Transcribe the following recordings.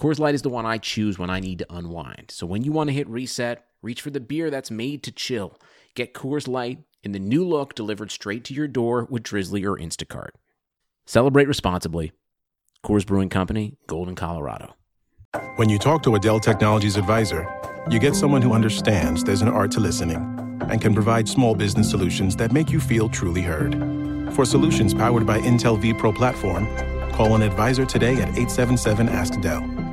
Coors Light is the one I choose when I need to unwind. So when you want to hit reset, reach for the beer that's made to chill. Get Coors Light in the new look delivered straight to your door with Drizzly or Instacart. Celebrate responsibly. Coors Brewing Company, Golden, Colorado. When you talk to a Dell Technologies advisor, you get someone who understands there's an art to listening and can provide small business solutions that make you feel truly heard. For solutions powered by Intel vPro platform, call an advisor today at 877 Ask Dell.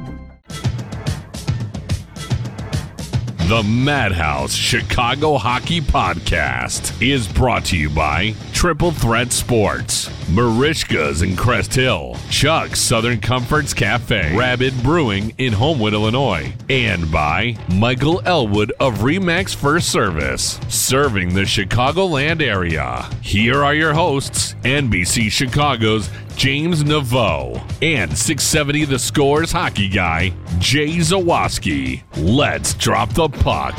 The Madhouse Chicago Hockey Podcast is brought to you by Triple Threat Sports, Marishka's in Crest Hill, Chuck's Southern Comforts Cafe, Rabbit Brewing in Homewood, Illinois, and by Michael Elwood of Remax First Service, serving the Chicagoland area. Here are your hosts, NBC Chicago's James Naveau and 670 The Scores hockey guy, Jay Zawaski. Let's drop the puck.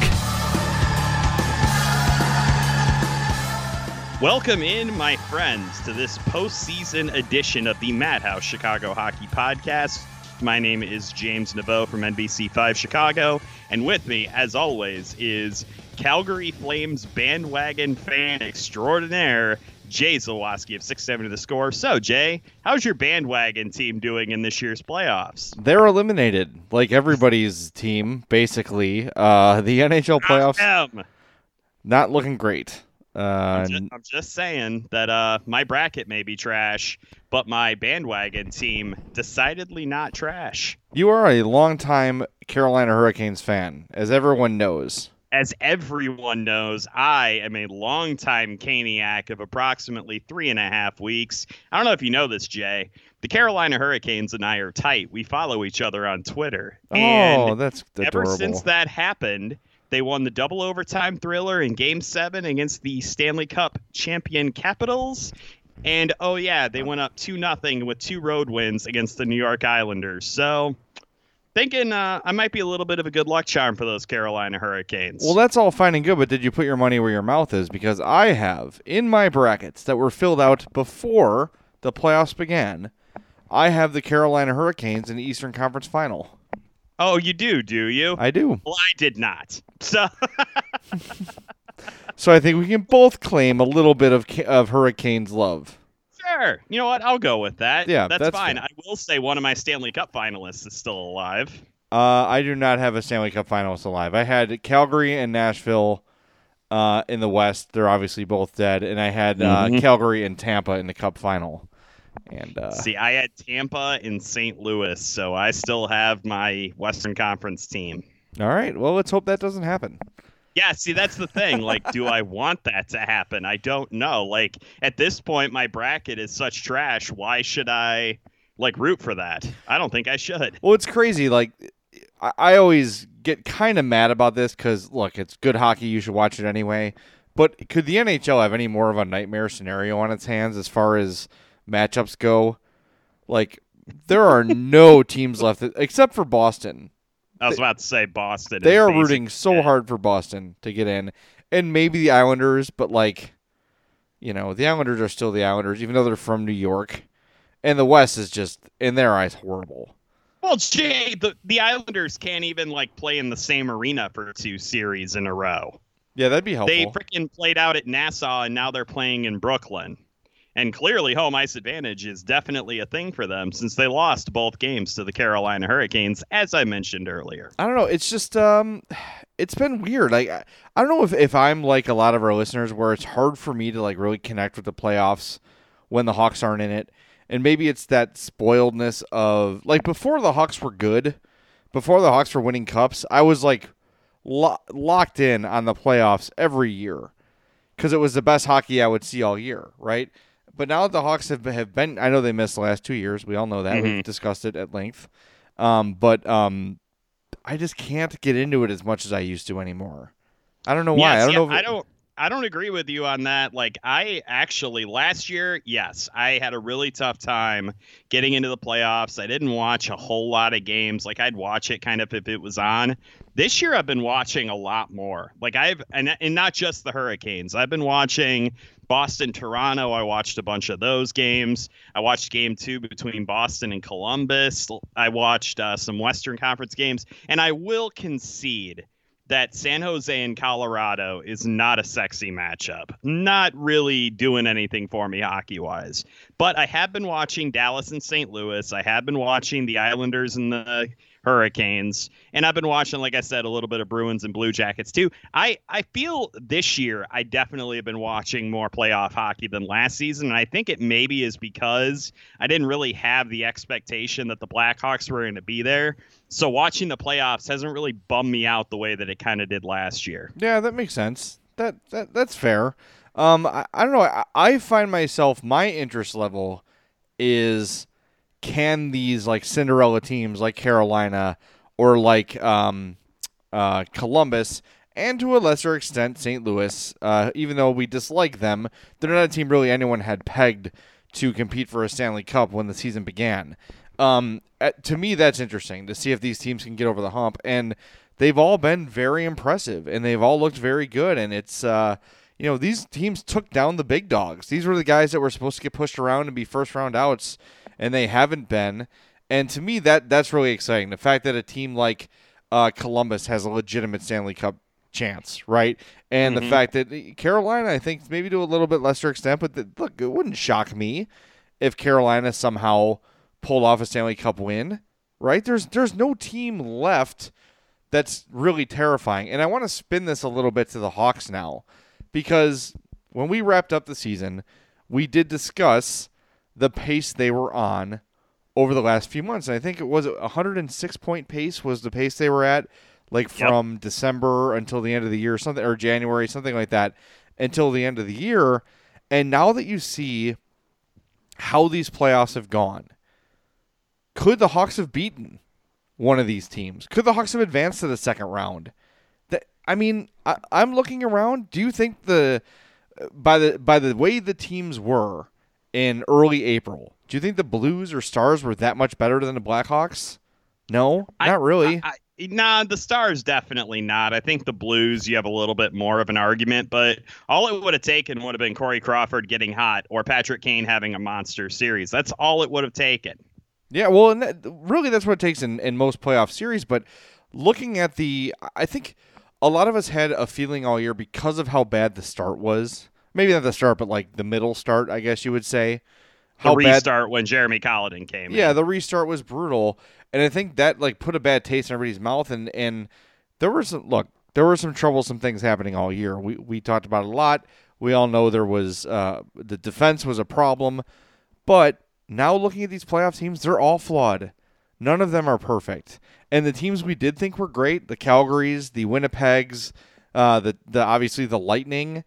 Welcome in, my friends, to this postseason edition of the Madhouse Chicago Hockey Podcast. My name is James Naveau from NBC5 Chicago, and with me, as always, is Calgary Flames bandwagon fan extraordinaire, Jay Zawaski of 6-7 to The Score. So, Jay, how's your bandwagon team doing in this year's playoffs? They're eliminated, like everybody's team, basically. Uh, the NHL playoffs not looking great. Uh, I'm just, I'm just saying that uh, my bracket may be trash, but my bandwagon team decidedly not trash. you are a longtime Carolina Hurricanes fan, as everyone knows. As everyone knows, I am a longtime Caniac of approximately three and a half weeks. I don't know if you know this, Jay. The Carolina Hurricanes and I are tight. We follow each other on Twitter. oh, and that's ever since that happened, they won the double overtime thriller in game seven against the Stanley Cup champion Capitals. And oh yeah, they went up two nothing with two road wins against the New York Islanders. So thinking uh, I might be a little bit of a good luck charm for those Carolina Hurricanes. Well, that's all fine and good, but did you put your money where your mouth is? Because I have in my brackets that were filled out before the playoffs began. I have the Carolina Hurricanes in the Eastern Conference Final. oh, you do, do you? I do. well, I did not. So So I think we can both claim a little bit of of Hurricanes love. Sure, you know what? I'll go with that. Yeah, that's, that's fine. I will say one of my Stanley Cup finalists is still alive. Uh, I do not have a Stanley Cup finalist alive. I had Calgary and Nashville uh, in the West. They're obviously both dead, and I had uh, Mhm. Calgary and Tampa in the Cup final. And uh, See, I had Tampa and St. Louis, so I still have my Western Conference team. all right, well, let's hope that doesn't happen. Yeah, see, that's the thing. Like, do I want that to happen? I don't know. Like, at this point, my bracket is such trash. Why should I, like, root for that? I don't think I should. Well, it's crazy. Like, I, I always get kind of mad about this because, look, it's good hockey. You should watch it anyway. But could the NHL have any more of a nightmare scenario on its hands as far as matchups go? Like, there are no teams left except for Boston. I was about to say Boston. They are rooting so dead. hard for Boston to get in, and maybe the Islanders, but like, you know, the Islanders are still the Islanders, even though they're from New York, and the West is just, in their eyes, horrible. Well, Jay, the, the Islanders can't even, like, play in the same arena for two series in a row. Yeah, that'd be helpful. They freaking played out at Nassau, and now they're playing in Brooklyn. And clearly, home ice advantage is definitely a thing for them since they lost both games to the Carolina Hurricanes, as I mentioned earlier. I don't know. It's just um, it's been weird. Like I, don't know if if I'm like a lot of our listeners, where it's hard for me to like really connect with the playoffs when the Hawks aren't in it, and maybe it's that spoiledness of like before the Hawks were good, before the Hawks were winning cups, I was like lo- locked in on the playoffs every year because it was the best hockey I would see all year, right? But now that the Hawks have have been, I know they missed the last two years. We all know that. We've discussed it at length. Um, but um, I just can't get into it as much as I used to anymore. I don't know why. Yes, I don't yeah, know. If I don't. I don't agree with you on that. Like, I actually last year, yes, I had a really tough time getting into the playoffs. I didn't watch a whole lot of games. Like, I'd watch it kind of if it was on. This year, I've been watching a lot more. Like, I've and and not just the Hurricanes. I've been watching Boston, Toronto. I watched a bunch of those games. I watched game two between Boston and Columbus. I watched uh, some Western Conference games, and I will concede that San Jose and Colorado is not a sexy matchup. Not really doing anything for me hockey wise. But I have been watching Dallas and St. Louis. I have been watching the Islanders and the Hurricanes. And I've been watching, like I said, a little bit of Bruins and Blue Jackets too. I, I feel this year I definitely have been watching more playoff hockey than last season. And I think it maybe is because I didn't really have the expectation that the Blackhawks were going to be there. So watching the playoffs hasn't really bummed me out the way that it kind of did last year. Yeah, that makes sense. That, that that's fair. Um, I, I don't know. I, I find myself my interest level is can these like Cinderella teams like Carolina or like um, uh, Columbus and to a lesser extent St. Louis, uh, even though we dislike them, they're not a team really anyone had pegged to compete for a Stanley Cup when the season began. Um, at, to me, that's interesting to see if these teams can get over the hump, and they've all been very impressive, and they've all looked very good, and it's. Uh, you know, these teams took down the big dogs. These were the guys that were supposed to get pushed around and be first round outs, and they haven't been. And to me, that that's really exciting. The fact that a team like uh, Columbus has a legitimate Stanley Cup chance, right? And Mm-hmm. the fact that Carolina, I think, maybe to a little bit lesser extent, but the, look, it wouldn't shock me if Carolina somehow pulled off a Stanley Cup win, right? There's there's no team left that's really terrifying. And I want to spin this a little bit to the Hawks now because when we wrapped up the season, we did discuss the pace they were on over the last few months. And I think it was a 106 point pace was the pace they were at, like from December until the end of the year, something or January, something like that, until the end of the year. And now that you see how these playoffs have gone, could the Hawks have beaten one of these teams? Could the Hawks have advanced to the second round? That I mean, I, I'm looking around. Do you think the by the by the way the teams were in early April, do you think the Blues or Stars were that much better than the Blackhawks? No, I- not really. I, I, nah, the Stars definitely not. I think the Blues, you have a little bit more of an argument, but all it would have taken would have been Corey Crawford getting hot or Patrick Kane having a monster series. That's all it would have taken. Yeah, well, and that, really, that's what it takes in, in most playoff series. But looking at the, I think a lot of us had a feeling all year because of how bad the start was. Maybe not the start, but like the middle start, I guess you would say. The How bad? restart when Jeremy Colliton came Yeah, in. the restart was brutal, and I think that like put a bad taste in everybody's mouth. And and there were some look, there were some troublesome things happening all year. We we talked about it a lot. We all know there was uh, the defense was a problem, but now looking at these playoff teams, they're all flawed. None of them are perfect. And the teams we did think were great, the Calgarys, the Winnipegs, uh, the the obviously the Lightning,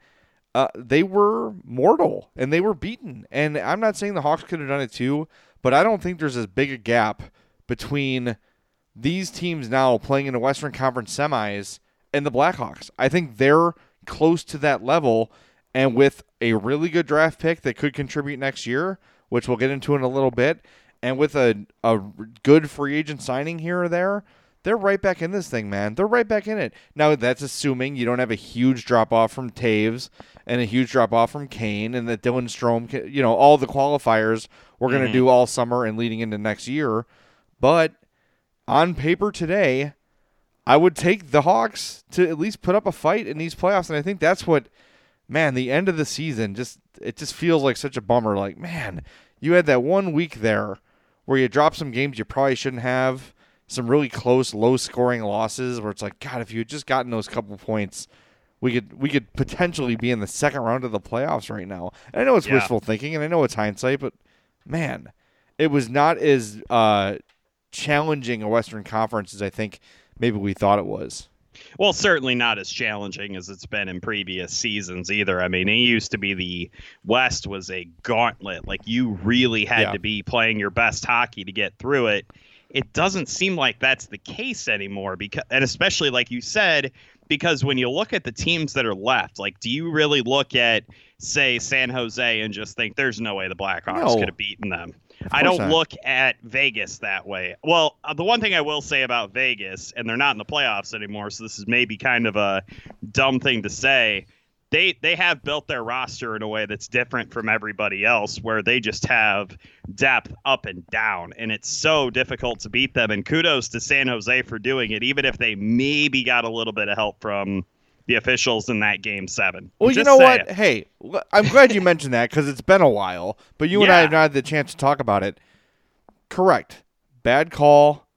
uh, they were mortal and they were beaten. And I'm not saying the Hawks could have done it too, but I don't think there's as big a gap between these teams now playing in the Western Conference semis and the Blackhawks. I think they're close to that level. And with a really good draft pick that could contribute next year, which we'll get into in a little bit, and with a, a good free agent signing here or there, they're right back in this thing, man. They're right back in it. Now, that's assuming you don't have a huge drop off from Toews and a huge drop off from Kane, and that Dylan Strome, can, you know, all the qualifiers we're going to mm-hmm. do all summer and leading into next year. But on paper today, I would take the Hawks to at least put up a fight in these playoffs, and I think that's what man, the end of the season just it just feels like such a bummer. Like, man, you had that one week there where you dropped some games you probably shouldn't have, some really close, low scoring losses where it's like, God, if you had just gotten those couple points, we could we could potentially be in the second round of the playoffs right now. And I know it's Yeah. wishful thinking and I know it's hindsight, but man, it was not as uh, challenging a Western Conference as I think maybe we thought it was. Well, certainly not as challenging as it's been in previous seasons either. I mean, it used to be the West was a gauntlet. Like you really had Yeah. to be playing your best hockey to get through it. It doesn't seem like that's the case anymore because and especially like you said because when you look at the teams that are left, like do you really look at say San Jose and just think there's no way the Blackhawks No. could have beaten them? I don't not. look at Vegas that way. Well, uh, the one thing I will say about Vegas, and they're not in the playoffs anymore, so this is maybe kind of a dumb thing to say. They they have built their roster in a way that's different from everybody else, where they just have depth up and down, and it's so difficult to beat them. And kudos to San Jose for doing it, even if they maybe got a little bit of help from the officials in that game seven. Well, I'm you know what? Hey, I'm glad you mentioned that because it's been a while. But you and I have not had the chance to talk about it. Correct. Bad call.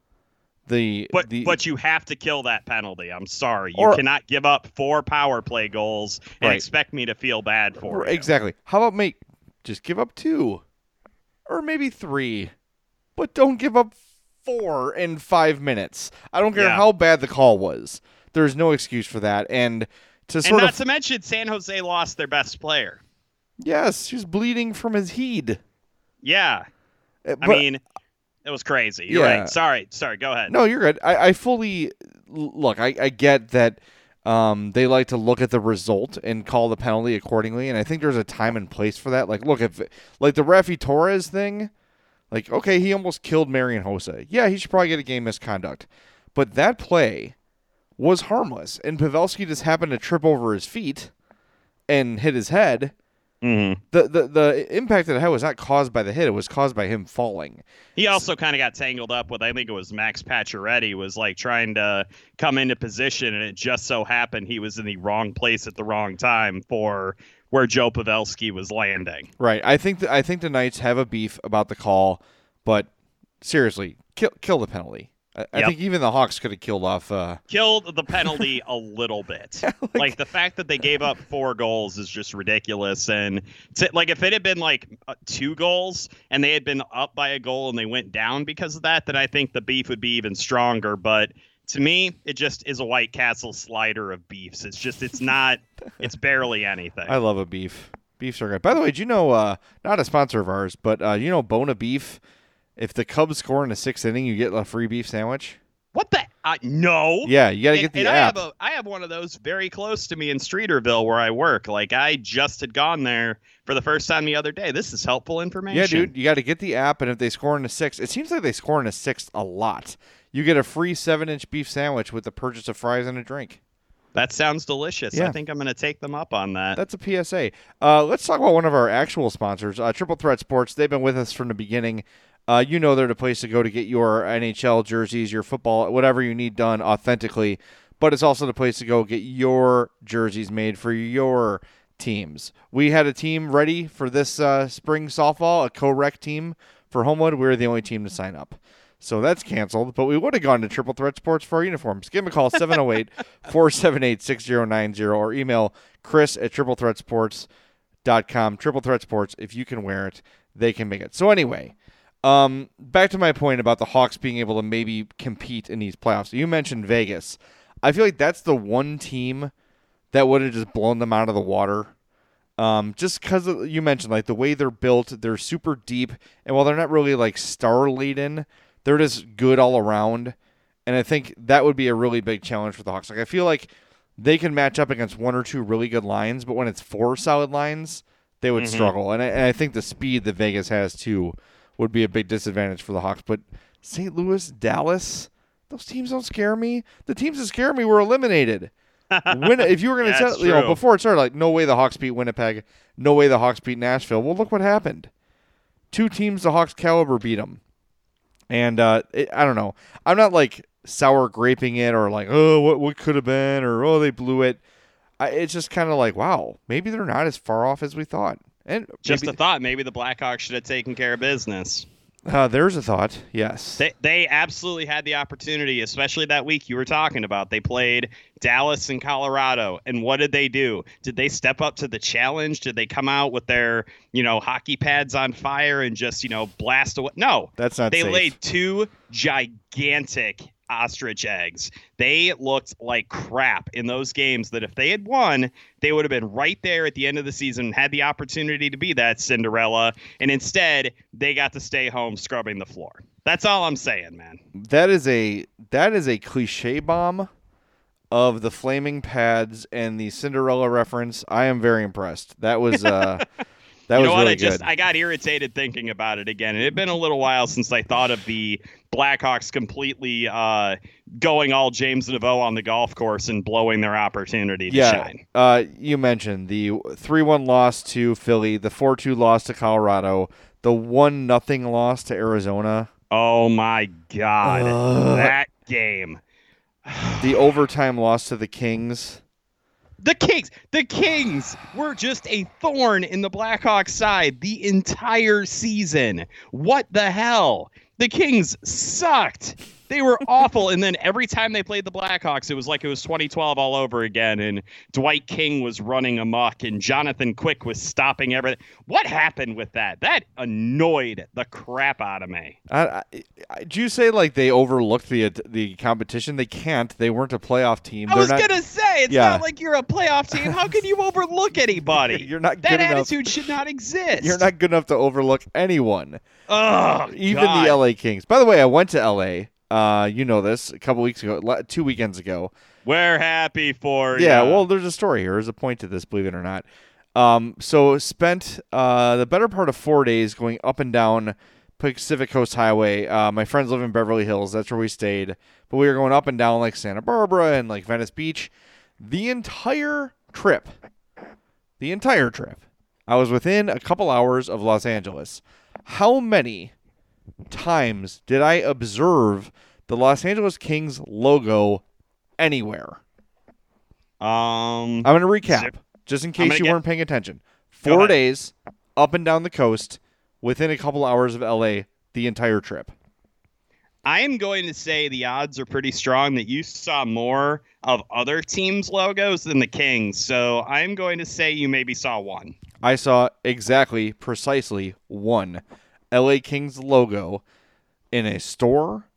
The But the but you have to kill that penalty. I'm sorry. You Or- cannot give up four power play goals and Right. expect me to feel bad for you. exactly. How about make just give up two, or maybe three, but don't give up four in five minutes. I don't care Yeah. how bad the call was. There's no excuse for that. And to And sort not of to mention San Jose lost their best player. yes, she's bleeding from his head. Yeah. Uh, I but- mean, it was crazy. You're Yeah. right. Sorry. Sorry. Go ahead. No, you're good. I, I fully look. I, I get that um, they like to look at the result and call the penalty accordingly, and I think there's a time and place for that. Like, look, if like the Raffi Torres thing, like, okay, he almost killed Marian Hossa. Yeah, he should probably get a game misconduct, but that play was harmless, and Pavelski just happened to trip over his feet and hit his head. Mhm. The, the the impact that it had was not caused by the hit; it was caused by him falling. He also kind of got tangled up with, I think it was Max Pacioretty, was like trying to come into position, and it just so happened he was in the wrong place at the wrong time for where Joe Pavelski was landing. Right. I think th- I think the Knights have a beef about the call, but seriously, kill kill the penalty. I, I Yep. think even the Hawks could have killed off. Uh, killed the penalty a little bit. like, the fact that they gave up four goals is just ridiculous. And to, like if it had been like uh, two goals and they had been up by a goal and they went down because of that, then I think the beef would be even stronger. But to me, it just is a White Castle slider of beefs. It's just it's not. It's barely anything. I love a beef. Beefs are good. By the way, do you know? Uh, not a sponsor of ours, but uh, you know, Buona Beef. If the Cubs score in the sixth inning, you get a free beef sandwich. what the? Uh, no. Yeah, you got to and, get the and app. I have a I have one of those very close to me in Streeterville where I work. Like I just had gone there for the first time the other day. This is helpful information. Yeah, dude, you got to get the app, and if they score in the sixth, it seems like they score in the sixth a lot. You get a free seven-inch beef sandwich with the purchase of fries and a drink. That sounds delicious. Yeah. I think I'm going to take them up on that. That's a PSA. Uh, let's talk about one of our actual sponsors, uh, Triple Threat Sports. They've been with us from the beginning. Uh, you know they're the place to go to get your NHL jerseys, your football, whatever you need done authentically. But it's also the place to go get your jerseys made for your teams. We had a team ready for this uh, spring softball, a co-rec team for Homewood. We were the only team to sign up. So that's canceled, but we would have gone to Triple Threat Sports for our uniforms. Give them a call, 708 478 6090, or email chris at triplethreatsports.com. Triple Threat Sports, if you can wear it, they can make it. So, anyway, um, back to my point about the Hawks being able to maybe compete in these playoffs. You mentioned Vegas. I feel like that's the one team that would have just blown them out of the water. Um, just because you mentioned like the way they're built, they're super deep, and while they're not really like star laden, they're just good all around. And I think that would be a really big challenge for the Hawks. Like I feel like they can match up against one or two really good lines, but when it's four solid lines, they would mm-hmm. struggle. And I, and I think the speed that Vegas has too would be a big disadvantage for the Hawks. But St. Louis, Dallas, those teams don't scare me. The teams that scare me were eliminated. Win, if you were going to tell, you know, before it started, like, no way the Hawks beat Winnipeg, no way the Hawks beat Nashville. Well, look what happened. Two teams the Hawks caliber beat them. And uh, it, I don't know. I'm not like sour graping it or like, oh, what, what could have been or oh, they blew it. I, it's just kind of like, wow, maybe they're not as far off as we thought. And Just maybe, a thought. Maybe the Blackhawks should have taken care of business. Uh, there's a thought. Yes. They they absolutely had the opportunity, especially that week you were talking about. They played Dallas and Colorado, and what did they do? Did they step up to the challenge? Did they come out with their you know hockey pads on fire and just you know blast away? No, That's not They safe. laid two gigantic ostrich eggs. They looked like crap in those games. That if they had won, they would have been right there at the end of the season, had the opportunity to be that Cinderella, and instead they got to stay home scrubbing the floor. That's all I'm saying, man. that is a that is a cliche bomb of the flaming pads and the Cinderella reference. I am very impressed. That was uh that you was know what? really I just good. I got irritated thinking about it again. It had been a little while since I thought of the Blackhawks completely uh, going all James Naveau on the golf course and blowing their opportunity to yeah. shine. Uh you mentioned the 3-1 loss to Philly, the 4-2 loss to Colorado, the 1 nothing loss to Arizona, Oh my God, Ugh. that game. the overtime loss to the Kings. The Kings, the Kings were just a thorn in the Blackhawks side the entire season. What the hell? The Kings sucked. They were awful. And then every time they played the Blackhawks, it was like it was 2012 all over again. And Dwight King was running amok and Jonathan Quick was stopping everything. What happened with that? That annoyed the crap out of me. I, I, do you say like they overlooked the the competition? They can't. They weren't a playoff team. I They're was not, gonna say it's Yeah. not like you're a playoff team. How can you overlook anybody? You're not that enough. attitude should not exist. You're not good enough to overlook anyone, Oh, even God. the LA Kings. By the way, I went to LA. Uh, you know this a couple weeks ago, two weekends ago. We're happy for you. Yeah, ya. well, there's a story here. There's a point to this, believe it or not. Um, so spent uh, the better part of four days going up and down Pacific Coast Highway. Uh, my friends live in Beverly Hills. That's where we stayed. But we were going up and down like Santa Barbara and like Venice Beach. The entire trip, the entire trip, I was within a couple hours of Los Angeles. How many times did I observe the Los Angeles Kings logo anywhere? um, I'm going to recap Zip. just in case you get- weren't paying attention. Four days up and down the coast within a couple hours of LA the entire trip. I am going to say the odds are pretty strong that you saw more of other teams' logos than the Kings. So I'm going to say you maybe saw one. I saw exactly, precisely one LA Kings logo in a store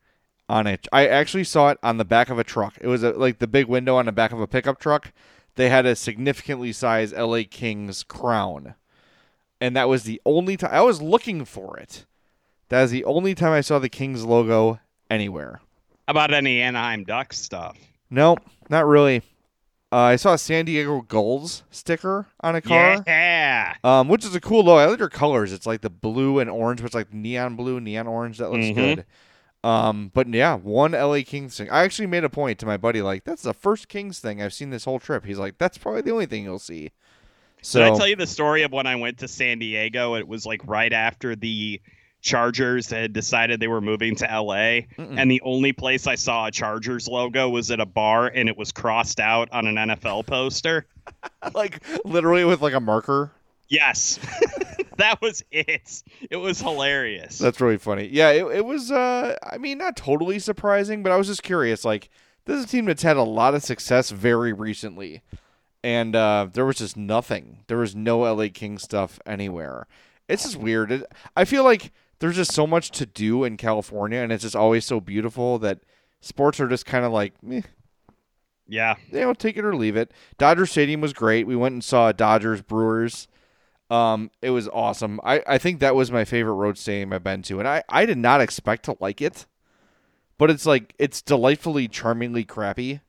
on a I actually saw it on the back of a truck. It was a, like the big window on the back of a pickup truck. They had a significantly sized LA Kings crown. And that was the only time I was looking for it. That is the only time I saw the Kings logo anywhere. How about any Anaheim Ducks stuff? No, not really. Uh, I saw a San Diego Gulls sticker on a car. Yeah. Um, which is a cool logo. I like their colors. It's like the blue and orange, but it's like neon blue, neon orange. That looks Mhm. good. Um, but yeah, one LA Kings thing. I actually made a point to my buddy, like, that's the first Kings thing I've seen this whole trip. He's like, that's probably the only thing you'll see. So Did I tell you the story of when I went to San Diego? It was like right after the Chargers had decided they were moving to LA, and the only place I saw a Chargers logo was at a bar, and it was crossed out on an NFL poster. like literally with like a marker. Yes, that was it. It was hilarious. That's really funny. Yeah, it, it was. Uh, I mean, not totally surprising, but I was just curious. Like, this is a team that's had a lot of success very recently, and uh, there was just nothing. There was no LA King stuff anywhere. It's just weird. It, I feel like there's just so much to do in California, and it's just always so beautiful that sports are just kind of like, eh, yeah, you know, take it or leave it. Dodger Stadium was great. We went and saw Dodgers Brewers. Um, it was awesome. I, I think that was my favorite road stadium I've been to, and I, I did not expect to like it, but it's like it's delightfully, charmingly crappy.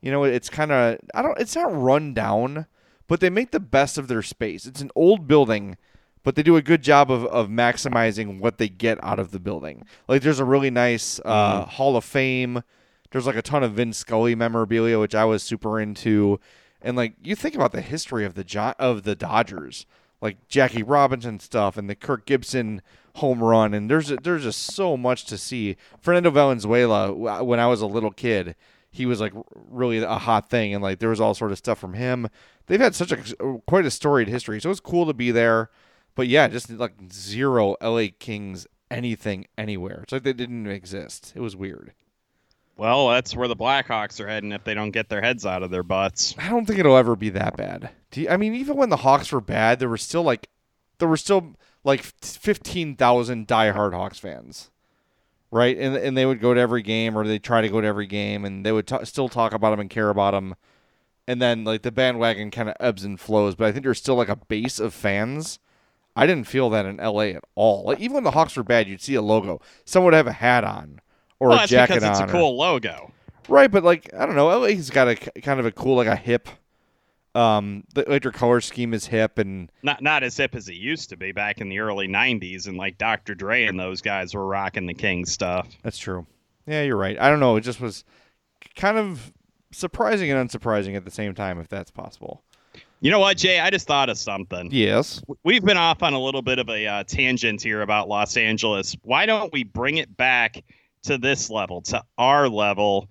You know, it's kind of I don't. It's not run down, but they make the best of their space. It's an old building, but they do a good job of, of maximizing what they get out of the building. Like there's a really nice uh, Hall of Fame. There's like a ton of Vin Scully memorabilia, which I was super into. And like you think about the history of the jo- of the Dodgers, like Jackie Robinson stuff and the Kirk Gibson home run, and there's there's just so much to see. Fernando Valenzuela, when I was a little kid, he was like really a hot thing, and like there was all sort of stuff from him. They've had such a quite a storied history, so it's cool to be there. But yeah, just like zero LA Kings anything anywhere. It's like they didn't exist. It was weird. Well, that's where the Blackhawks are heading if they don't get their heads out of their butts. I don't think it'll ever be that bad. Do you, I mean, even when the Hawks were bad, there were still like there were still like fifteen thousand diehard Hawks fans, right? And and they would go to every game, or they try to go to every game, and they would t- still talk about them and care about them. And then like the bandwagon kind of ebbs and flows, but I think there's still like a base of fans. I didn't feel that in LA at all. Like even when the Hawks were bad, you'd see a logo. Someone would have a hat on or well, a jacket because it's on. a or- cool logo. Right, but like I don't know, LA's got a kind of a cool like a hip um the, like their color scheme is hip and Not not as hip as it used to be back in the early '90s, and like Dr. Dre and those guys were rocking the King stuff. that's true. Yeah, you're right. I don't know, it just was kind of surprising and unsurprising at the same time if that's possible. You know what, Jay? I just thought of something. Yes. We've been off on a little bit of a uh, tangent here about Los Angeles. Why don't we bring it back to this level, to our level?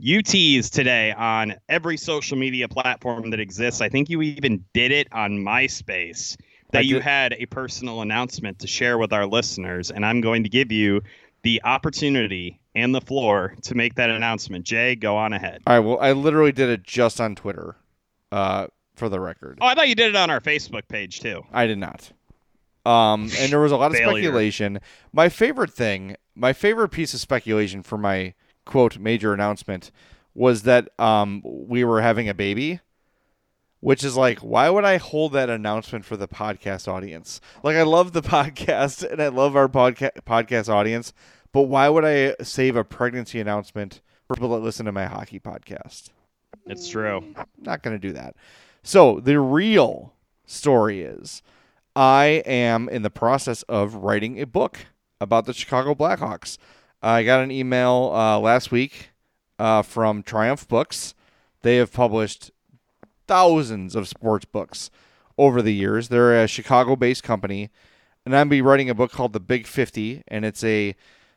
UTs today on every social media platform that exists. I think you even did it on MySpace. That you had a personal announcement to share with our listeners, and I'm going to give you the opportunity and the floor to make that announcement. Jay, go on ahead. All right, well, I literally did it just on Twitter. Uh for the record. Oh, I thought you did it on our Facebook page too. I did not. Um, and there was a lot of speculation. My favorite thing, my favorite piece of speculation for my quote major announcement was that um, we were having a baby, which is like, why would I hold that announcement for the podcast audience? Like, I love the podcast and I love our podca- podcast audience, but why would I save a pregnancy announcement for people that listen to my hockey podcast? It's true. not going to do that. So the real story is I am in the process of writing a book about the Chicago Blackhawks. I got an email uh, last week uh, from Triumph Books. They have published thousands of sports books over the years. They're a Chicago-based company, and I'm be writing a book called The Big 50, and it's a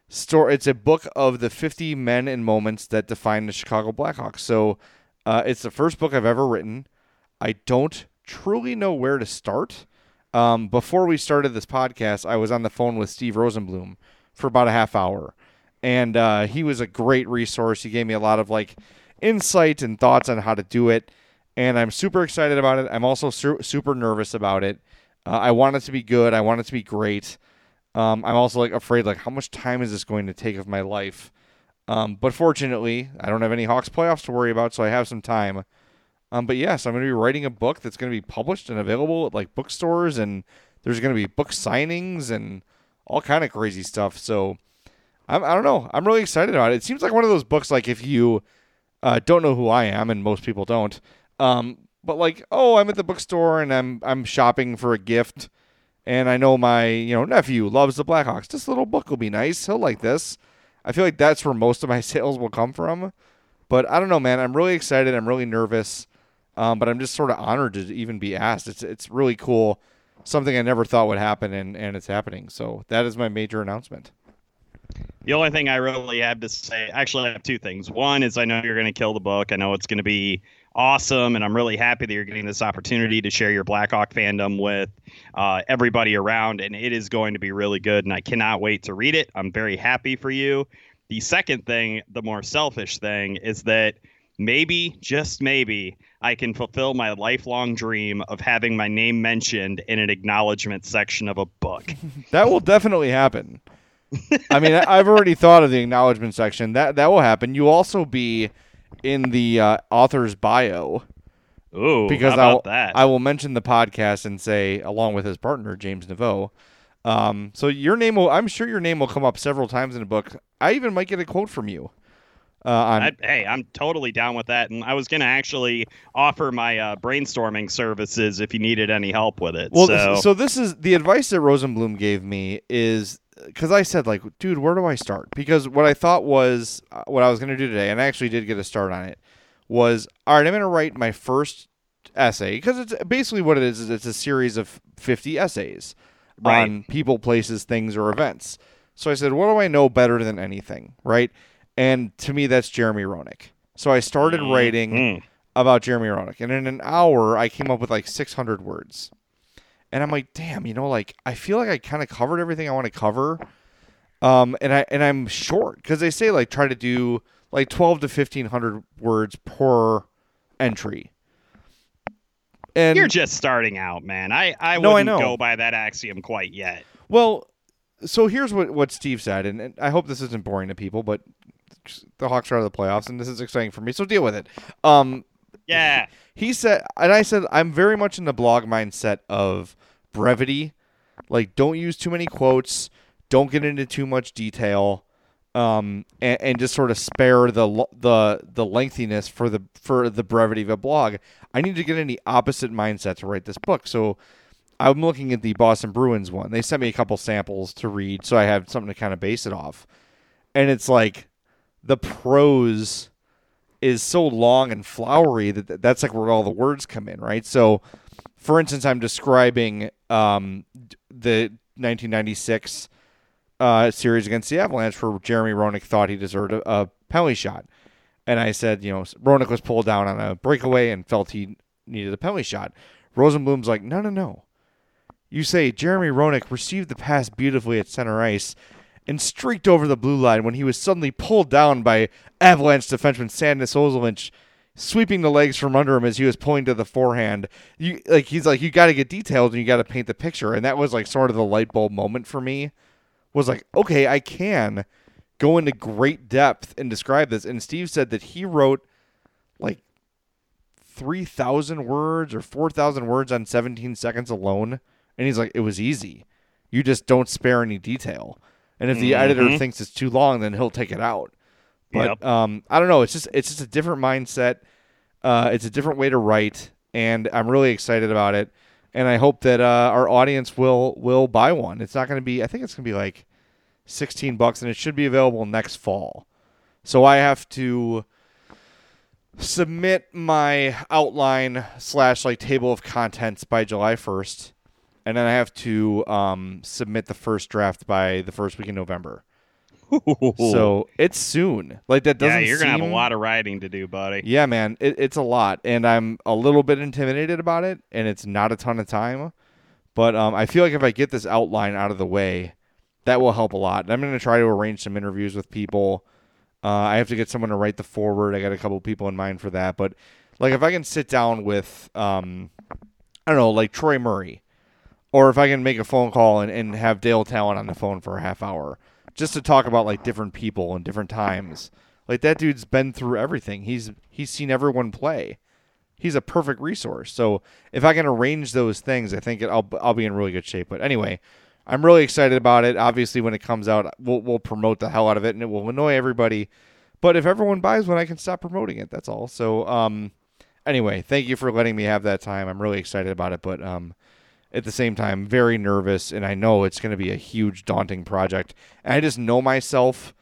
story. It's a book of the 50 men and moments that define the Chicago Blackhawks. So uh, it's the first book I've ever written. I don't truly know where to start. Um, before we started this podcast, I was on the phone with Steve Rosenbloom for about a half hour, and uh, he was a great resource. He gave me a lot of like insight and thoughts on how to do it, and I'm super excited about it. I'm also su- super nervous about it. Uh, I want it to be good. I want it to be great. Um, I'm also like afraid like how much time is this going to take of my life? Um, but fortunately, I don't have any Hawks playoffs to worry about, so I have some time. Um, but yes, I'm going to be writing a book that's going to be published and available at like bookstores, and there's going to be book signings and all kind of crazy stuff. So I'm, I don't know. I'm really excited about it. It seems like one of those books like if you uh, don't know who I am, and most people don't, um, but like oh, I'm at the bookstore and I'm I'm shopping for a gift, and I know my you know nephew loves the Blackhawks. This little book will be nice. He'll like this. I feel like that's where most of my sales will come from. But I don't know, man. I'm really excited. I'm really nervous. Um, but I'm just sort of honored to even be asked. It's it's really cool. Something I never thought would happen, and, and it's happening. So that is my major announcement. The only thing I really have to say, actually, I have two things. One is I know you're going to kill the book. I know it's going to be awesome, and I'm really happy that you're getting this opportunity to share your Blackhawk fandom with uh, everybody around, and it is going to be really good. And I cannot wait to read it. I'm very happy for you. The second thing, the more selfish thing, is that maybe, just maybe, I can fulfill my lifelong dream of having my name mentioned in an acknowledgement section of a book. That will definitely happen. I mean, I- I've already thought of the acknowledgement section. That that will happen. You'll also be in the uh, author's bio Ooh, because how I will, that? I will mention the podcast and say along with his partner James Naveau. Um, so your name will. I'm sure your name will come up several times in a book. I even might get a quote from you. Uh, I, hey, I'm totally down with that, and I was gonna actually offer my uh, brainstorming services if you needed any help with it. Well, so, so this is the advice that Rosenbloom gave me is because I said like, dude, where do I start? Because what I thought was uh, what I was going to do today, and I actually did get a start on it, was all right. I'm going to write my first essay because it's basically what it is. Is it's a series of 50 essays Right. on people, places, things, or events. So I said, what do I know better than anything, right? And to me, that's Jeremy Roenick. So I started writing Mm. about Jeremy Roenick, and in an hour, I came up with like 600 words. And I'm like, damn, you know, like I feel like I kind of covered everything I want to cover. Um, and I and I'm short because they say like try to do like 12 to 1500 words per entry. And You're just starting out, man. I, I No, wouldn't know. go by that axiom quite yet. Well, so here's what, what Steve said, and, and I hope this isn't boring to people, but the Hawks are out of the playoffs, and this is exciting for me, so deal with it. Um, Yeah. he said, and I said, I'm very much in the blog mindset of brevity. Like, don't use too many quotes, don't get into too much detail, um, and, and just sort of spare the the the lengthiness for the for the brevity of a blog. I need to get in the opposite mindset to write this book. So I'm looking at the Boston Bruins one. They sent me a couple samples to read, so I have something to kind of base it off. And it's like the prose is so long and flowery that that's like where all the words come in, right? So, for instance, I'm describing um, the 1996 uh, series against the Avalanche where Jeremy Roenick thought he deserved a, a penalty shot. And I said, you know, Roenick was pulled down on a breakaway and felt he needed a penalty shot. Rosenbloom's like, no, no, no. You say Jeremy Roenick received the pass beautifully at center ice and streaked over the blue line when he was suddenly pulled down by Avalanche defenseman Sandis Ozolin, sweeping the legs from under him as he was pulling to the forehand. You like he's like you got to get details and you got to paint the picture, and that was like sort of the light bulb moment for me. Was like okay, I can go into great depth and describe this. And Steve said that he wrote like three thousand words or four thousand words on seventeen seconds alone, and he's like, it was easy. You just don't spare any detail. And if the editor thinks it's too long, then he'll take it out. But Yep. um, I don't know. It's just it's just a different mindset. Uh, it's a different way to write, and I'm really excited about it. And I hope that uh, our audience will will buy one. It's not going to be. I think it's going to be like sixteen bucks, and it should be available next fall. So I have to submit my outline slash like table of contents by July first, and then I have to um, submit the first draft by the first week in November. So it's soon. Like that doesn't. Yeah, you're gonna have a lot of writing to do, buddy. Yeah, man, it, it's a lot, and I'm a little bit intimidated about it, and it's not a ton of time, but um, I feel like if I get this outline out of the way, that will help a lot. And I'm going to try to arrange some interviews with people. Uh, I have to get someone to write the forward. I got a couple people in mind for that, but like if I can sit down with, um, I don't know, like Troy Murray, or if I can make a phone call and, and have Dale Tallon on the phone for a half hour just to talk about like different people and different times. Like that dude's been through everything. He's he's seen everyone play. He's a perfect resource. So if I can arrange those things, I think it, I'll I'll be in really good shape. But anyway, I'm really excited about it. Obviously, when it comes out, we'll we'll promote the hell out of it, and it will annoy everybody. But if everyone buys one, I can stop promoting it. That's all. So um, anyway, thank you for letting me have that time. I'm really excited about it, but um, at the same time, very nervous, and I know it's going to be a huge, daunting project. And I just know myself,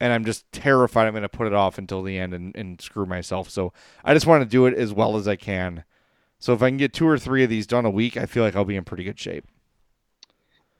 and I'm just terrified I'm going to put it off until the end and, and screw myself. So I just want to do it as well as I can. So if I can get two or three of these done a week, I feel like I'll be in pretty good shape.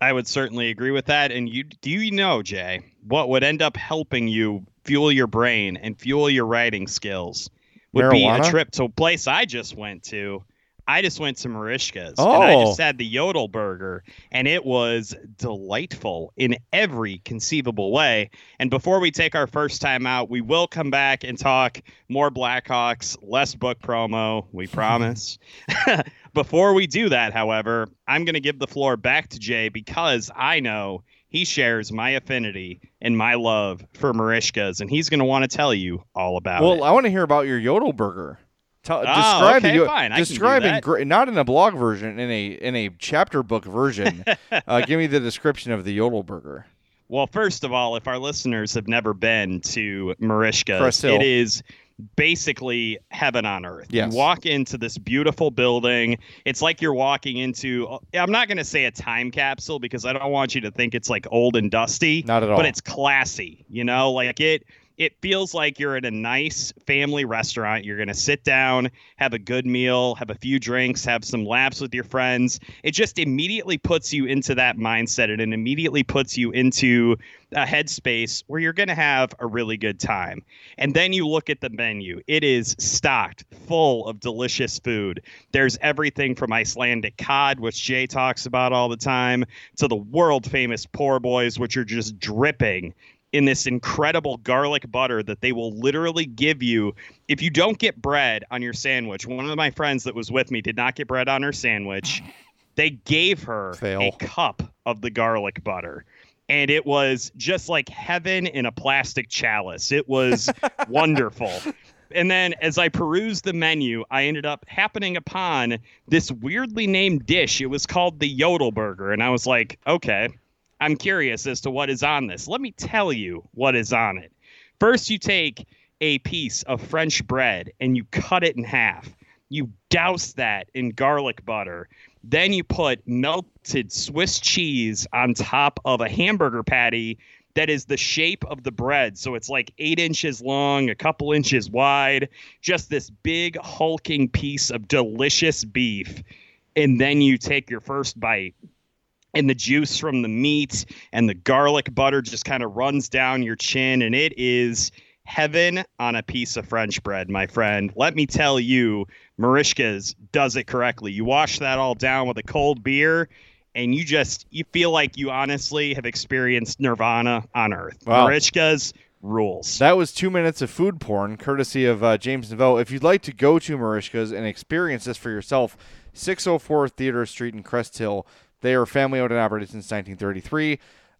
I would certainly agree with that. And you do you know, Jay, what would end up helping you fuel your brain and fuel your writing skills would be a trip to a place I just went to. I just went to Marishka's and I Oh. just had the Yodel burger and it was delightful in every conceivable way. And before we take our first time out, we will come back and talk more Blackhawks, less book promo, we promise. Before we do that, however, I'm going to give the floor back to Jay because I know he shares my affinity and my love for Marishka's, and he's going to want to tell you all about well, it. Well, I want to hear about your Yodel burger. Tell, Oh, describe the okay, fine, I can do describe in gr- not in a blog version, in a in a chapter book version. uh, give me the description of the Yodel burger. Well, first of all, if our listeners have never been to Hill. it is basically heaven on earth. Yes. You walk into this beautiful building. It's like you're walking into, I'm not going to say a time capsule because I don't want you to think it's like old and dusty. Not at all. But it's classy, you know, like it. It feels like you're at a nice family restaurant. You're going to sit down, have a good meal, have a few drinks, have some laughs with your friends. It just immediately puts you into that mindset and it immediately puts you into a headspace where you're going to have a really good time. And then you look at the menu. It is stocked full of delicious food. There's everything from Icelandic cod, which Jay talks about all the time, to the world famous poor boys, which are just dripping in this incredible garlic butter that they will literally give you if you don't get bread on your sandwich. One of my friends that was with me did not get bread on her sandwich. They gave her Fail. a cup of the garlic butter. And it was just like heaven in a plastic chalice. It was wonderful. And then as I perused the menu, I ended up happening upon this weirdly named dish. It was called the Yodel Burger. And I was like, okay, I'm curious as to what is on this. Let me tell you what is on it. First, you take a piece of French bread and you cut it in half. You douse that in garlic butter. Then you put melted Swiss cheese on top of a hamburger patty that is the shape of the bread. So it's like eight inches long, a couple inches wide, just this big, hulking piece of delicious beef. And then you take your first bite and the juice from the meat and the garlic butter just kind of runs down your chin and it is heaven on a piece of french bread my friend let me tell you marishka's does it correctly you wash that all down with a cold beer and you just you feel like you honestly have experienced nirvana on earth Wow. marishka's rules That was two minutes of food porn, courtesy of uh, James Naveau. If you'd like to go to Marishka's and experience this for yourself, 604 Theater Street in Crest Hill. They are family owned and operated since 1933.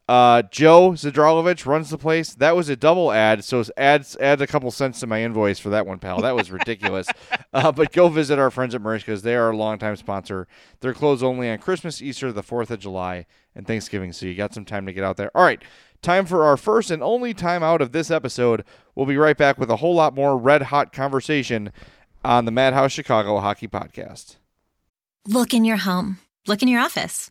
Uh, Joe Zadralovich runs the place. That was a double ad, so it's adds a couple cents to my invoice for that one, pal. That was ridiculous. uh, but go visit our friends at Marishka's. They are a longtime sponsor. They're closed only on Christmas, Easter, the 4th of July, and Thanksgiving, so you got some time to get out there. All right, time for our first and only time out of this episode. We'll be right back with a whole lot more red hot conversation on the Madhouse Chicago Hockey Podcast. Look in your home. Look in your office.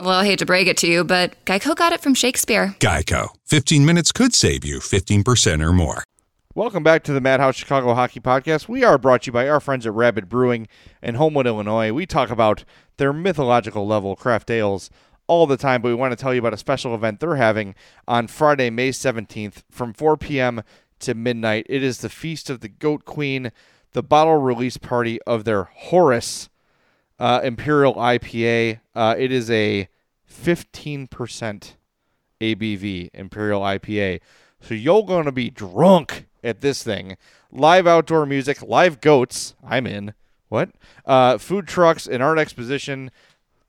Well, I hate to break it to you, but Geico got it from Shakespeare. Geico. 15 minutes could save you 15% or more. Welcome back to the Madhouse Chicago Hockey Podcast. We are brought to you by our friends at Rabbit Brewing in Homewood, Illinois. We talk about their mythological level craft ales all the time, but we want to tell you about a special event they're having on Friday, May 17th from 4 p.m. to midnight. It is the Feast of the Goat Queen, the bottle release party of their Horus uh, Imperial IPA. Uh, it is a 15% ABV Imperial IPA. So you're going to be drunk at this thing. Live outdoor music, live goats. I'm in. What? Uh, food trucks, an art exposition,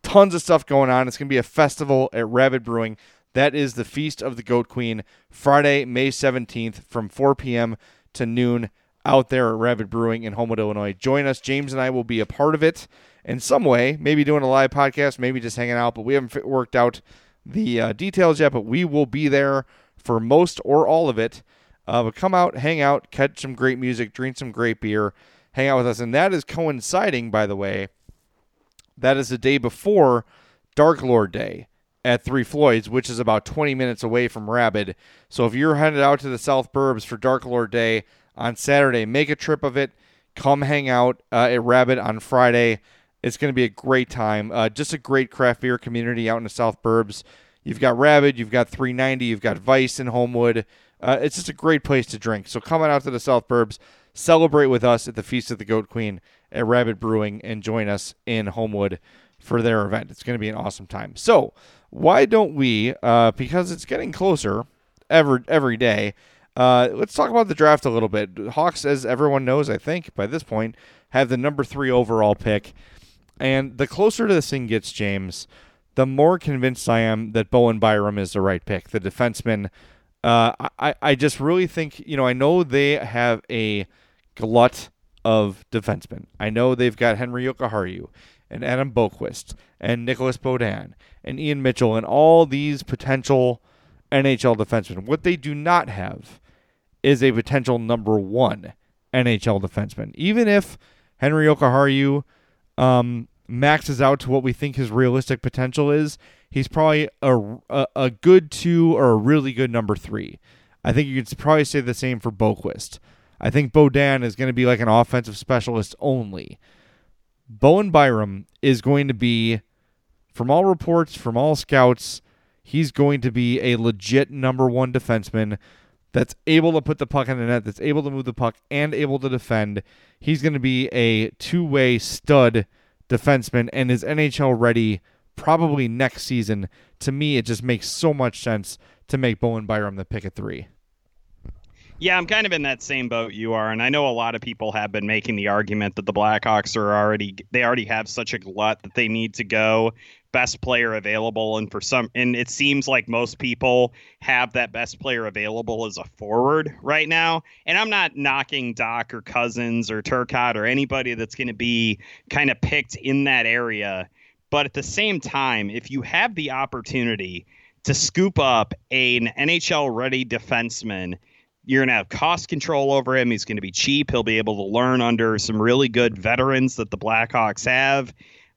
tons of stuff going on. It's going to be a festival at Rabbit Brewing. That is the Feast of the Goat Queen, Friday, May 17th from 4 p.m. to noon out there at Rabbit Brewing in Homewood, Illinois. Join us. James and I will be a part of it in some way, maybe doing a live podcast, maybe just hanging out, but we haven't worked out the uh, details yet, but we will be there for most or all of it. Uh, but come out, hang out, catch some great music, drink some great beer, hang out with us. And that is coinciding, by the way, that is the day before Dark Lord Day at Three Floyds, which is about 20 minutes away from Rabid. So if you're headed out to the South Burbs for Dark Lord Day on Saturday, make a trip of it. Come hang out uh, at Rabid on Friday. It's going to be a great time. Uh, just a great craft beer community out in the South Burbs. You've got Rabid, you've got 390, you've got Vice in Homewood. Uh, it's just a great place to drink. So come on out to the South Burbs, celebrate with us at the Feast of the Goat Queen at Rabbit Brewing, and join us in Homewood for their event. It's going to be an awesome time. So why don't we? Uh, because it's getting closer every every day. Uh, let's talk about the draft a little bit. Hawks, as everyone knows, I think by this point, have the number three overall pick. And the closer to this thing gets, James, the more convinced I am that Bowen Byram is the right pick, the defenseman. Uh, I, I just really think, you know, I know they have a glut of defensemen. I know they've got Henri Jokiharju and Adam Boqvist and Nicolas Beaudin and Ian Mitchell and all these potential NHL defensemen. What they do not have is a potential number one NHL defenseman. Even if Henri Jokiharju um, maxes out to what we think his realistic potential is, he's probably a, a, a good two or a really good number three. I think you could probably say the same for Boqvist. I think Beaudin is going to be like an offensive specialist only. Bowen Byram is going to be, from all reports, from all scouts, he's going to be a legit number one defenseman that's able to put the puck in the net, that's able to move the puck, and able to defend. He's going to be a two way stud defenseman and is NHL ready probably next season. To me, it just makes so much sense to make Bowen Byram the pick at three. Yeah, I'm kind of in that same boat you are, and I know a lot of people have been making the argument that the Blackhawks are already they already have such a glut that they need to go best player available, and for some, and it seems like most people have that best player available as a forward right now. And I'm not knocking Dach or Cozens or Turcotte or anybody that's going to be kind of picked in that area, but at the same time, if you have the opportunity to scoop up an NHL ready defenseman you're going to have cost control over him. He's going to be cheap. He'll be able to learn under some really good veterans that the Blackhawks have.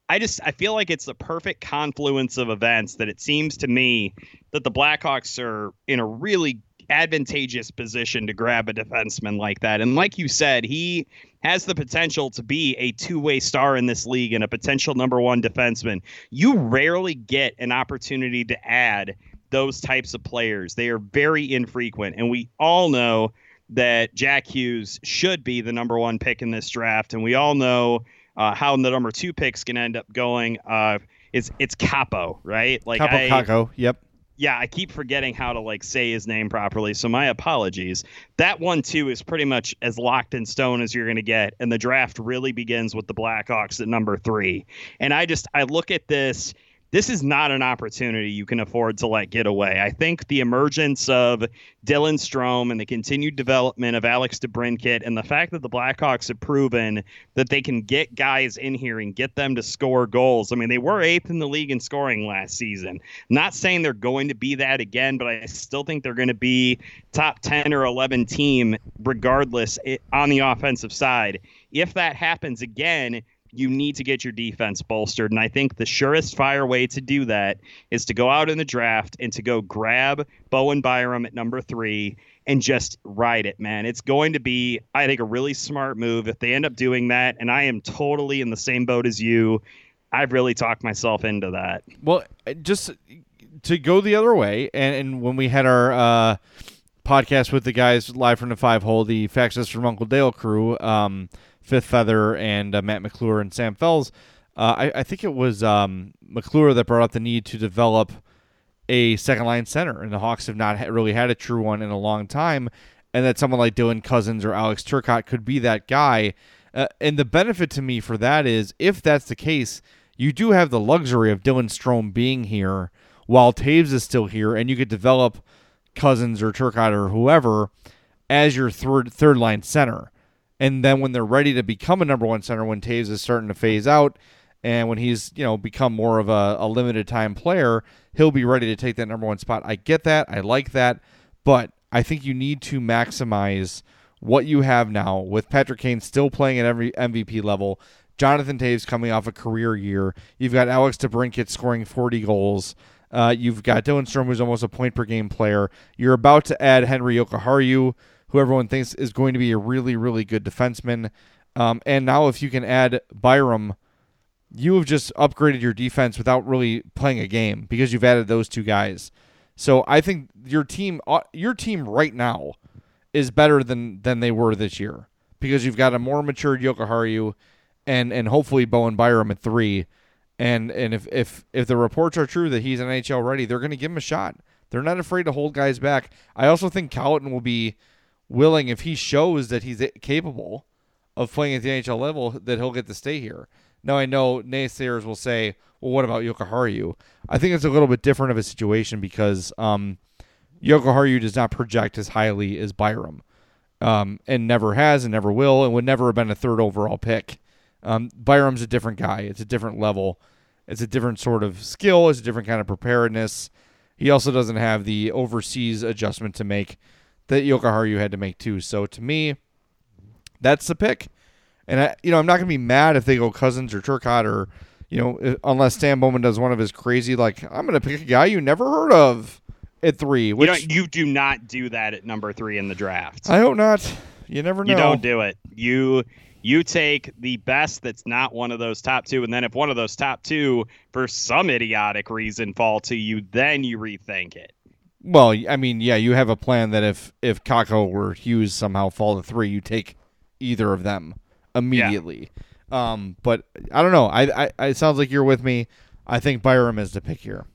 I just I feel like it's the perfect confluence of events that it seems to me that the Blackhawks are in a really advantageous position to grab a defenseman like that. And like you said, he has the potential to be a two-way star in this league and a potential number 1 defenseman. You rarely get an opportunity to add those types of players. They are very infrequent, and we all know that Jack Hughes should be the number one pick in this draft, and we all know uh, how the number two pick's going to end up going. Uh, it's it's Capo, right? Like Kaapo Kakko, yep. Yeah, I keep forgetting how to like say his name properly, so my apologies. That one too is pretty much as locked in stone as you're going to get, and the draft really begins with the Blackhawks at number three. And I just I look at this this is not an opportunity you can afford to let get away. I think the emergence of Dylan Strome and the continued development of Alex DeBrincat and the fact that the Blackhawks have proven that they can get guys in here and get them to score goals. I mean, they were eighth in the league in scoring last season. not saying they're going to be that again, but I still think they're going to be top 10 or 11 team regardless eh, on the offensive side. If that happens again, you need to get your defense bolstered. And I think the surest fire way to do that is to go out in the draft and to go grab Bowen Byram at number three and just ride it, man. It's going to be, I think, a really smart move if they end up doing that. And I am totally in the same boat as you. I've really talked myself into that. Well, just to go the other way, and, and when we had our uh, podcast with the guys live from the five hole, the Faxes from Uncle Dale crew, um, Fifth Feather and uh, Matt McClure and Sam Fels. Uh, I, I, think it was um, McClure that brought up the need to develop a second line center, and the Hawks have not ha- really had a true one in a long time, and that someone like Dylan Cozens or Alex Turcotte could be that guy. Uh, and the benefit to me for that is if that's the case, you do have the luxury of Dylan Strome being here while Toews is still here, and you could develop Cozens or Turcotte or whoever as your third third line center. And then when they're ready to become a number one center, when Toews is starting to phase out, and when he's you know become more of a, a limited time player, he'll be ready to take that number one spot. I get that, I like that, but I think you need to maximize what you have now with Patrick Kane still playing at every MVP level. Jonathan Toews coming off a career year. You've got Alex DeBrincat scoring 40 goals. Uh, you've got Dylan Strome, who's almost a point per game player. You're about to add Henri Jokiharju, who everyone thinks is going to be a really, really good defenseman. Um, and now, if you can add Byram, you have just upgraded your defense without really playing a game because you've added those two guys. So I think your team, uh, your team right now, is better than than they were this year because you've got a more matured Jokiharju and and hopefully Bowen Byram at three, And and if if if the reports are true that he's an NHL ready, they're going to give him a shot. They're not afraid to hold guys back. I also think Colliton will be willing if he shows that he's capable of playing at the NHL level that he'll get to stay here. Now I know naysayers will say, "Well, what about Jokiharju?" I think it's a little bit different of a situation because um, Jokiharju does not project as highly as Byram, um, and never has and never will, and would never have been a third overall pick. Um, Byram's a different guy. It's a different level. It's a different sort of skill. It's a different kind of preparedness. He also doesn't have the overseas adjustment to make that Jokiharju had to make too. So to me, that's the pick. And I, you know, I'm not gonna be mad if they go Cozens or Turcotte or, you know, unless Stan Bowman does one of his crazy like I'm gonna pick a guy you never heard of at three. Which you, you do not do that at number three in the draft. I hope not. You never know. You don't do it. You you take the best that's not one of those top two, and then if one of those top two, for some idiotic reason, fall to you, then you rethink it. Well, I mean, yeah, you have a plan that if if Kakko or Hughes somehow fall to three, you take either of them immediately. Yeah. Um, but I don't know. I, I it sounds like you're with me. I think Byram is the pick here.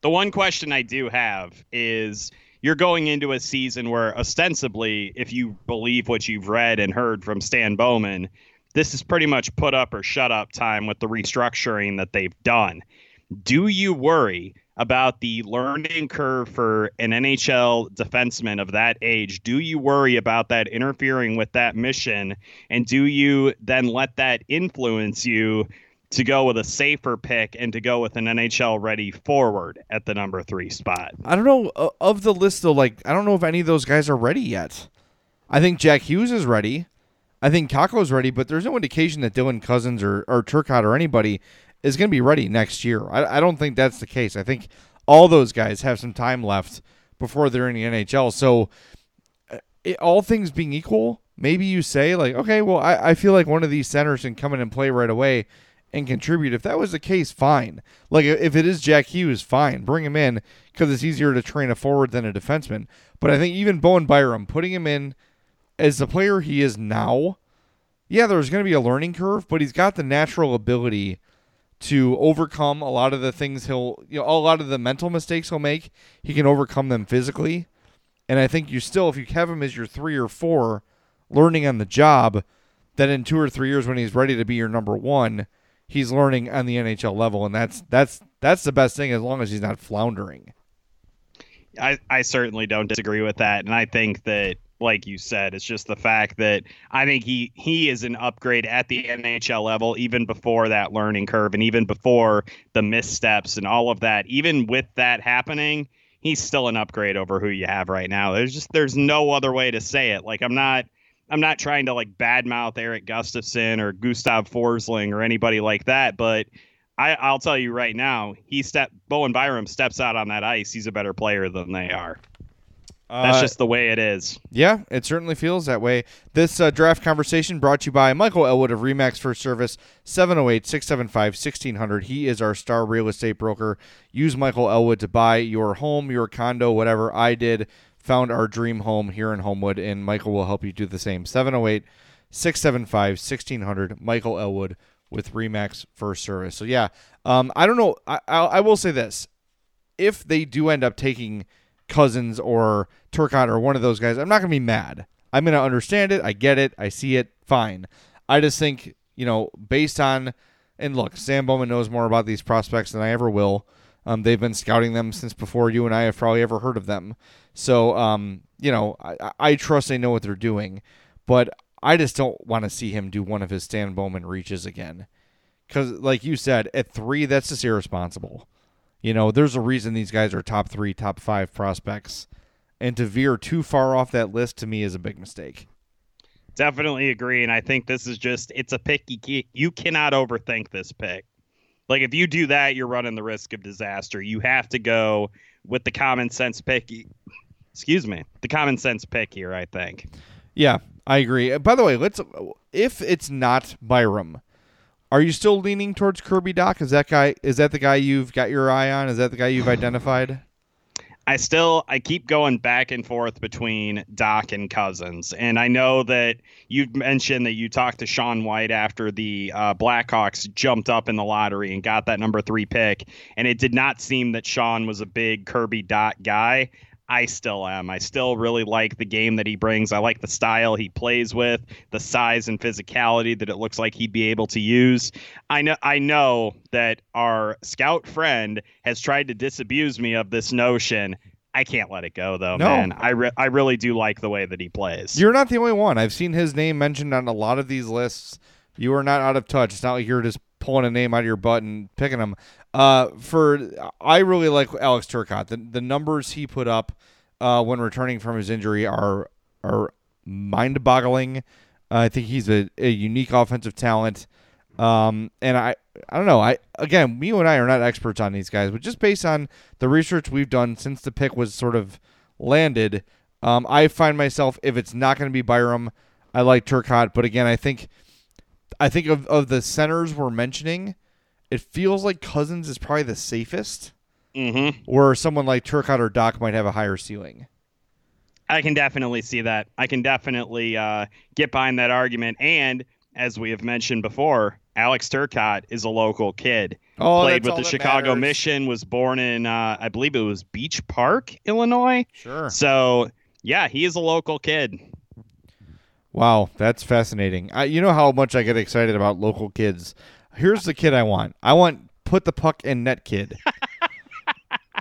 The one question I do have is you're going into a season where ostensibly, if you believe what you've read and heard from Stan Bowman, this is pretty much put up or shut up time with the restructuring that they've done. Do you worry about the learning curve for an NHL defenseman of that age? Do you worry about that interfering with that mission? And do you then let that influence you to go with a safer pick and to go with an NHL ready forward at the number three spot. I don't know of the list though. Like I don't know if any of those guys are ready yet. I think Jack Hughes is ready. I think Kakko's ready, but there's no indication that Dylan Cozens or or Turcotte or anybody is going to be ready next year. I, I don't think that's the case. I think all those guys have some time left before they're in the NHL. So, uh, it, all things being equal, maybe you say like, okay, well, I, I feel like one of these centers can come in and play right away and contribute. If that was the case, fine. Like if it is Jack Hughes, fine, bring him in because it's easier to train a forward than a defenseman. But I think even Bowen Byram, putting him in as the player he is now, yeah, there's going to be a learning curve, but he's got the natural ability to overcome a lot of the things he'll, you know, a lot of the mental mistakes he'll make. He can overcome them physically. And I think you still, if you have him as your three or four, learning on the job, that in two or three years when he's ready to be your number one, he's learning on the NHL level, and that's that's that's the best thing as long as he's not floundering. I, I certainly don't disagree with that, and I think that, like you said, it's just the fact that I think he he is an upgrade at the NHL level, even before that learning curve, and even before the missteps and all of that. Even with that happening, he's still an upgrade over who you have right now. There's just there's no other way to say it. Like I'm not I'm not trying to like badmouth Erik Gustafsson or Gustav Forsling or anybody like that, but I, I'll tell you right now, he step Bowen Byram steps out on that ice. He's a better player than they are. That's uh, just the way it is. Yeah, it certainly feels that way. This uh, draft conversation brought to you by Michael Elwood of Remax First Service, 708 675 1600. He is our star real estate broker. Use Michael Elwood to buy your home, your condo, whatever I did found our dream home here in Homewood, and Michael will help you do the same. 708 675 1600. Michael Elwood with Remax First Service. So, yeah, um, I don't know. I, I, I, will say this. If they do end up taking Cozens or Turcotte or one of those guys, I'm not going to be mad. I'm going to understand it. I get it. I see it. Fine. I just think, you know, based on, and look, Stan Bowman knows more about these prospects than I ever will. Um, they've been scouting them since before you and I have probably ever heard of them. So, um, you know, I, I trust they know what they're doing, but I just don't want to see him do one of his Stan Bowman reaches again. Because, like you said, at three, that's just irresponsible. You know, there's a reason these guys are top three, top five prospects. And to veer too far off that list to me is a big mistake. Definitely agree. And I think this is just, it's a pick. You, you cannot overthink this pick. Like, if you do that, you're running the risk of disaster. You have to go with the common sense pick excuse me, the common sense pick here. I think. Yeah, I agree. Uh, by the way, let's if it's not Byram, are you still leaning towards Kirby Dach? Is that guy? Is that the guy you've got your eye on? Is that the guy you've identified? I still I keep going back and forth between Dach and Cozens, and I know that you've mentioned that you talked to Sean White after the uh, Blackhawks jumped up in the lottery and got that number three pick, and it did not seem that Sean was a big Kirby Dach guy. I still am. I still really like the game that he brings. I like the style he plays with, the size and physicality that it looks like he'd be able to use. I know I know that our scout friend has tried to disabuse me of this notion. I can't let it go though, No. man. I re- I really do like the way that he plays. You're not the only one. I've seen his name mentioned on a lot of these lists. You are not out of touch. It's not like you're just pulling a name out of your butt and picking them. Uh, for I really like Alex Turcotte. The the numbers he put up uh, when returning from his injury are are mind boggling. I think he's a, a unique offensive talent. Um, and I, I don't know. I again, you and I are not experts on these guys, but just based on the research we've done since the pick was sort of landed, um, I find myself if it's not going to be Byram, I like Turcotte. But again, I think, I think of of the centers we're mentioning, it feels like Cozens is probably the safest, mm-hmm. where someone like Turcotte or Dach might have a higher ceiling. I can definitely see that. I can definitely uh, get behind that argument. And as we have mentioned before, Alex Turcotte is a local kid. Oh, Played with the Chicago matters. Mission, was born in, uh, I believe it was Beach Park, Illinois. Sure. So, yeah, he is a local kid. Wow, that's fascinating. I, you know how much I get excited about local kids. Here's the kid I want. I want put the puck in net kid.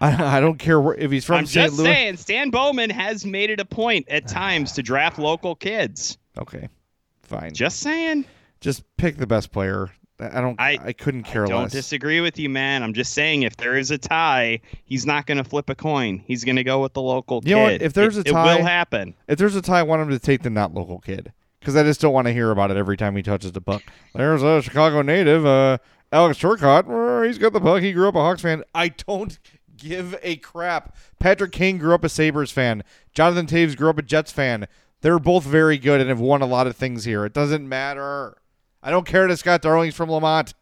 I, I don't care where, if he's from I'm St. just Louis. saying, Stan Bowman has made it a point at times to draft local kids. Okay, fine. Just saying. Just pick the best player. I don't. I, I- couldn't care less. I Don't less. disagree with you, man. I'm just saying if there is a tie, he's not going to flip a coin. He's going to go with the local You kid. know what? If there's It- a tie- it will happen. if there's a tie, I want him to take the not local kid because I just don't want to hear about it every time he touches the puck. There's a Chicago native, uh, Alex Turcotte. He's got the puck. He grew up a Hawks fan. I don't give a crap. Patrick Kane grew up a Sabres fan. Jonathan Toews grew up a Jets fan. They're both very good and have won a lot of things here. It doesn't matter. I don't care that Scott Darling's from Lemont.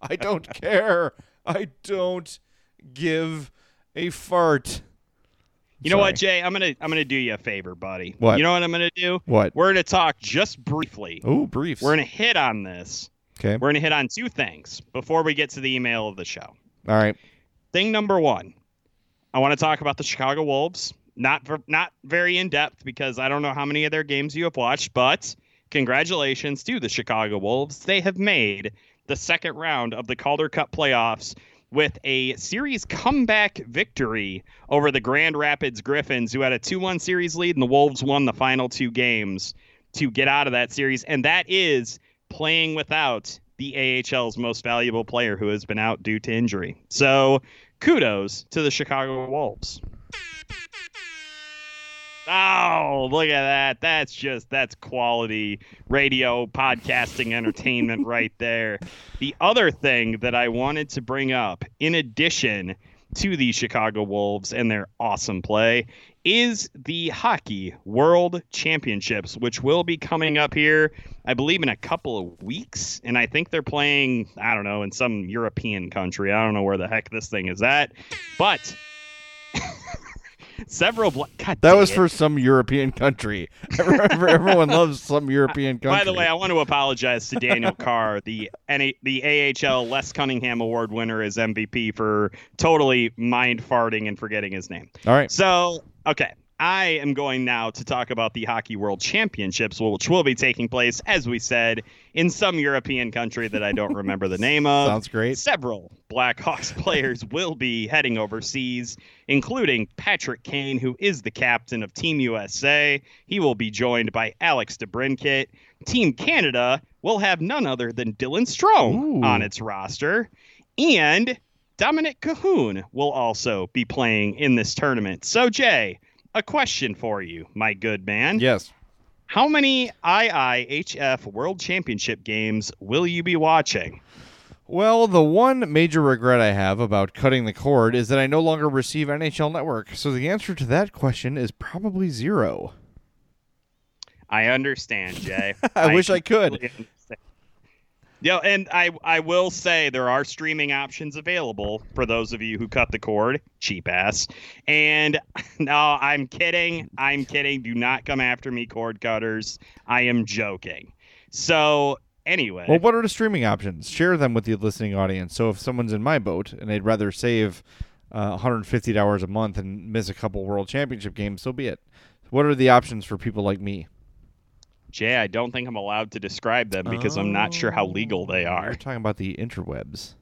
I don't care. I don't give a fart. You know what, Jay? I'm gonna I'm gonna do you a favor, buddy. What? You know what I'm gonna do? What? We're gonna talk just briefly. Oh, briefs. We're gonna hit on this. okay. We're gonna hit on two things before we get to the email of the show. All right. Thing number one, I want to talk about the Chicago Wolves. Not ver- not very in depth because I don't know how many of their games you have watched, but congratulations to the Chicago Wolves. They have made the second round of the Calder Cup playoffs with a series comeback victory over the Grand Rapids Griffins, who had a 2 1 series lead, and the Wolves won the final two games to get out of that series. And that is playing without the AHL's most valuable player who has been out due to injury. So kudos to the Chicago Wolves. Oh, look at that. That's just that's quality radio podcasting entertainment right there. The other thing that I wanted to bring up in addition to the Chicago Wolves and their awesome play is the Hockey World Championships, which will be coming up here, I believe, in a couple of weeks. And I think they're playing, I don't know, in some European country. I don't know where the heck this thing is at. But several. Bla- God That was it. for some European country. Everyone everyone loves some European country. By the way, I want to apologize to Daniel Carr, the NA, the AHL Les Cunningham Award winner as MVP for totally mind farting and forgetting his name. all right. So, okay. I am going now to talk about the Hockey World Championships, which will be taking place, as we said, in some European country that I don't remember the name of. Sounds great. Several Blackhawks players will be heading overseas, including Patrick Kane, who is the captain of Team USA. He will be joined by Alex DeBrincat. Team Canada will have none other than Dylan Strome Ooh. on its roster. And Dominik Kahun will also be playing in this tournament. So, Jay, a question for you, my good man. Yes. How many IIHF World Championship games will you be watching? Well, the one major regret I have about cutting the cord is that I no longer receive NHL Network. So the answer to that question is probably zero. I understand, Jay. I wish I could. understand. Yeah, and I I will say there are streaming options available for those of you who cut the cord, cheap ass. And no, I'm kidding. I'm kidding. Do not come after me, cord cutters. I am joking. So anyway, Well, what are the streaming options? Share them with the listening audience. So if someone's in my boat and they'd rather save uh, $150 a month and miss a couple World Championship games, so be it. What are the options for people like me? Jay, I don't think I'm allowed to describe them because I'm not sure how legal they We're are. talking about the interwebs.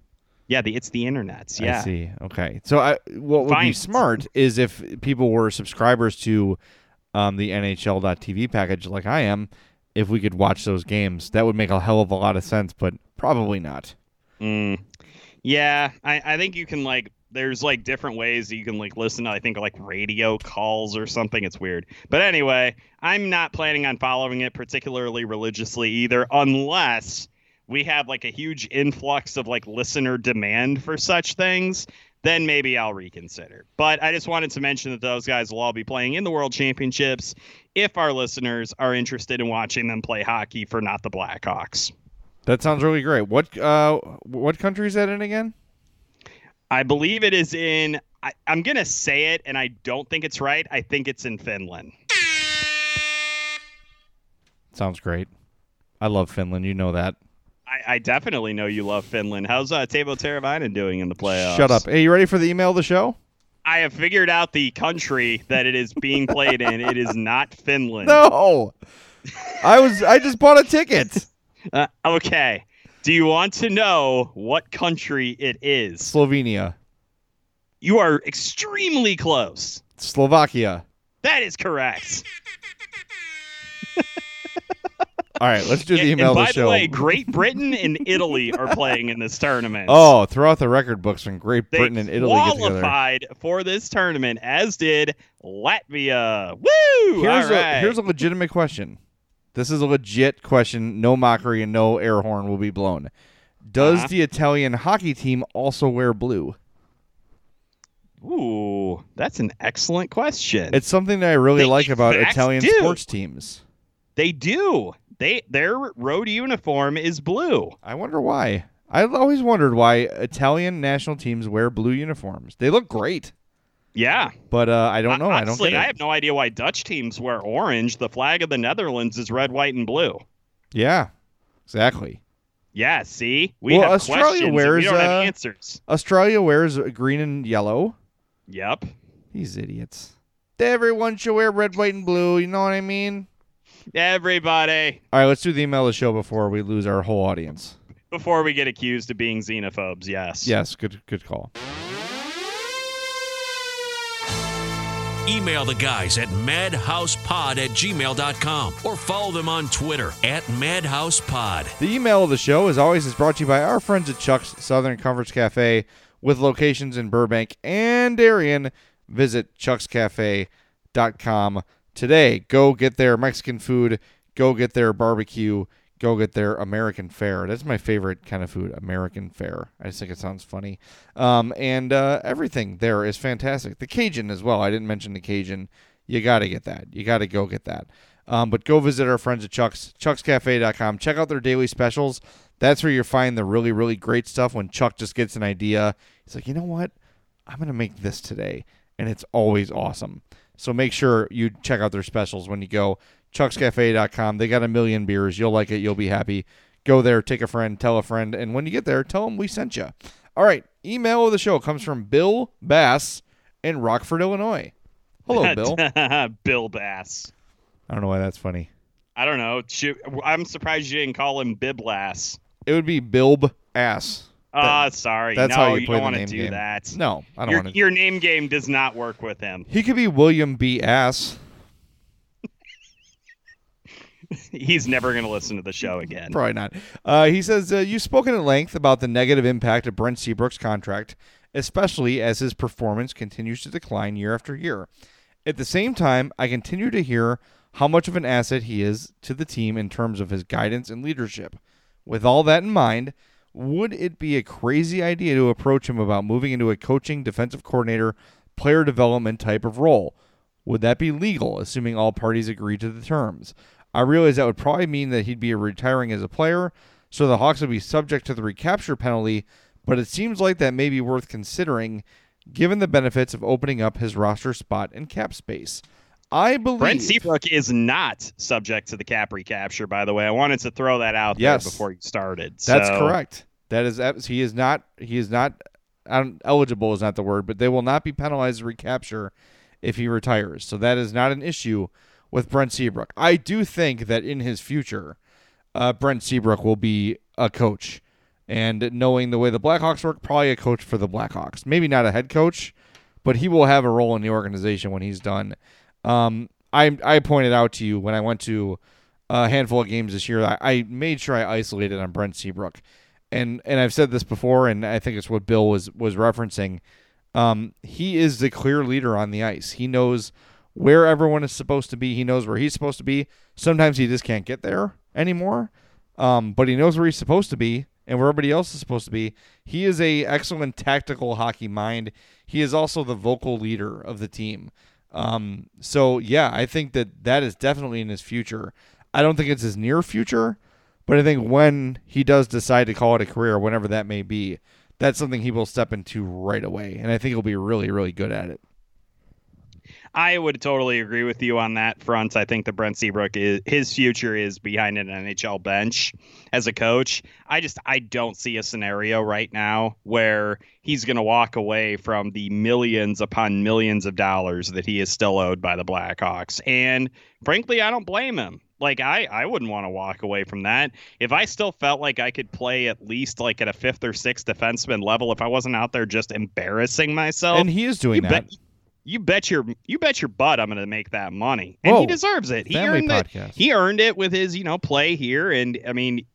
Yeah, the, it's the internets. Yeah. I see. Okay. So I, what would be smart is if people were subscribers to um, the NHL.TV package like I am, if we could watch those games. That would make a hell of a lot of sense, but probably not. Mm. Yeah, I, I think you can like there's like different ways you can like listen to I think like radio calls or something. It's weird. But anyway, I'm not planning on following it particularly religiously either, unless we have like a huge influx of like listener demand for such things. Then maybe I'll reconsider. But I just wanted to mention that those guys will all be playing in the World Championships if our listeners are interested in watching them play hockey for not the Blackhawks. That sounds really great. What uh, what country is that in again? I believe it is in. I, I'm gonna say it, and I don't think it's right. I think it's in Finland. Sounds great. I love Finland. You know that. I, I definitely know you love Finland. How's uh, Teuvo Teravainen doing in the playoffs? Shut up. Are you ready for the email of the show? I have figured out the country that it is being played in. It is not Finland. No. I was. I just bought a ticket. Uh, okay. Do you want to know what country it is? Slovenia, You are extremely close. Slovakia. That is correct. All right, let's do the email and of by the show. the way, Great Britain and Italy are playing in this tournament. oh, throw out the record books when Great They Britain and Italy get together. qualified for this tournament, as did Latvia. Woo! Here's All a right. here's a legitimate question. This is a legit question. No mockery and no air horn will be blown. Does Uh-huh. the Italian hockey team also wear blue? Ooh, that's an excellent question. It's something that I really They like about Italian do. sports teams. they do. They their road uniform is blue. I wonder why. I've always wondered why Italian national teams wear blue uniforms. They look great, Yeah. but uh, I don't know. I don't Honestly, get it. I have no idea why Dutch teams wear orange. The flag of the Netherlands is red, white, and blue. Yeah, exactly. Yeah, see? We Well, have Australia questions wears, we don't uh, have answers. Australia wears green and yellow. Yep. These idiots. Everyone should wear red, white, and blue. You know what I mean? Everybody, All right, let's do the email of the show before we lose our whole audience. before we get accused of being xenophobes, yes. Yes, good good call. Email the guys at madhousepod at gmail.com or follow them on Twitter at madhousepod. The email of the show, as always, is brought to you by our friends at Chuck's Southern Comforts Cafe with locations in Burbank and Darien. Visit chuckscafe.com today. Go get their Mexican food, go get their barbecue, go get their American fare. That's my favorite kind of food, American fare. I just think it sounds funny. Um, and uh, everything there is fantastic. The Cajun as well. I didn't mention the Cajun. You got to get that. You got to go get that. Um, but go visit our friends at Chuck's, chuckscafe.com. Check out their daily specials. That's where you find the really, really great stuff when Chuck just gets an idea. He's like, you know what? I'm going to make this today. And it's always awesome. So make sure you check out their specials when you go. Chuck'sCafe.com. They got a million beers. You'll like it. You'll be happy. Go there, take a friend, tell a friend. And when you get there, tell them we sent you. All right. Email of the show comes from Bill Bass in Rockford, Illinois. Hello, Bill. Bill Bass. I don't know why that's funny. I don't know. I'm surprised you didn't call him Biblass. It would be Bilb Ass. Ah, sorry. that's no, how you you play don't the want to name do game. that. No, I don't want to. your name game does not work with him. He could be William B. Ass. He's never going to listen to the show again. Probably not. Uh, he says, uh, You've spoken at length about the negative impact of Brent Seabrook's contract, especially as his performance continues to decline year after year. At the same time, I continue to hear how much of an asset he is to the team in terms of his guidance and leadership. With all that in mind, would it be a crazy idea to approach him about moving into a coaching, defensive coordinator, player development type of role? Would that be legal, assuming all parties agree to the terms? I realize that would probably mean that he'd be retiring as a player, So the Hawks would be subject to the recapture penalty, but it seems like that may be worth considering given the benefits of opening up his roster spot and cap space. I believe Brent Seabrook is not subject to the cap recapture. By the way, I wanted to throw that out Yes. there before you started. That's correct. That is he is not he is not eligible is not the word, but they will not be penalized to recapture if he retires. So that is not an issue with Brent Seabrook. I do think that in his future, uh, Brent Seabrook will be a coach, and knowing the way the Blackhawks work, probably a coach for the Blackhawks. Maybe not a head coach, but he will have a role in the organization when he's done. Um, I I pointed out to you when I went to a handful of games this year. I, I made sure I isolated on Brent Seabrook, and and I've said this before, and I think it's what Bill was was referencing. Um, he is the clear leader on the ice. He knows where everyone is supposed to be. He knows where he's supposed to be. Sometimes he just can't get there anymore, um, but he knows where he's supposed to be and where everybody else is supposed to be. He is a excellent tactical hockey mind. He is also the vocal leader of the team. Um, so yeah, I think that that is definitely in his future. I don't think it's his near future, but I think when he does decide to call it a career, whenever that may be, that's something he will step into right away, and I think he'll be really, really good at it. I would totally agree with you on that front. I think the Brent Seabrook is his future is behind an NHL bench as a coach. I just I don't see a scenario right now where he's going to walk away from the millions upon millions of dollars that he is still owed by the Blackhawks. And frankly, I don't blame him. Like I, I wouldn't want to walk away from that. If I still felt like I could play at least like at a fifth or sixth defenseman level, if I wasn't out there just embarrassing myself, And he is doing that. Bet, you bet your you bet your butt I'm going to make that money, and Whoa. he deserves it. He Family earned podcast. it. He earned it with his you know play here, and I mean,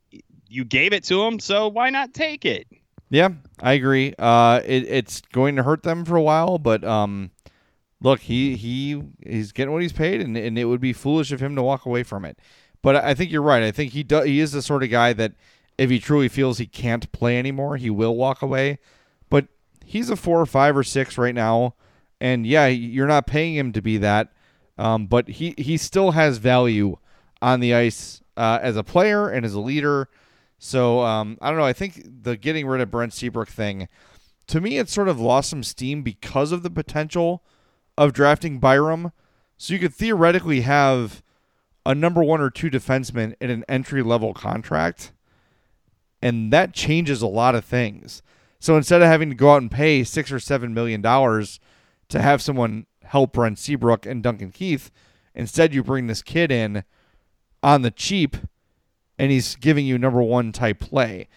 you gave it to him, so why not take it? Yeah, I agree. Uh, it, it's going to hurt them for a while, but um, look, he he he's getting what he's paid, and, and it would be foolish of him to walk away from it. But I think you're right. I think he do, he is the sort of guy that if he truly feels he can't play anymore, he will walk away. But he's a four or five or six right now, and yeah, you're not paying him to be that. Um, but he he still has value on the ice uh, as a player and as a leader. So um, I don't know. I think the getting rid of Brent Seabrook thing, to me, it sort of lost some steam because of the potential of drafting Byram. So you could theoretically have a number one or two defenseman in an entry level contract, and that changes a lot of things. So instead of having to go out and pay six or seven million dollars to have someone help run Seabrook and Duncan Keith, instead you bring this kid in on the cheap and he's giving you number one type play.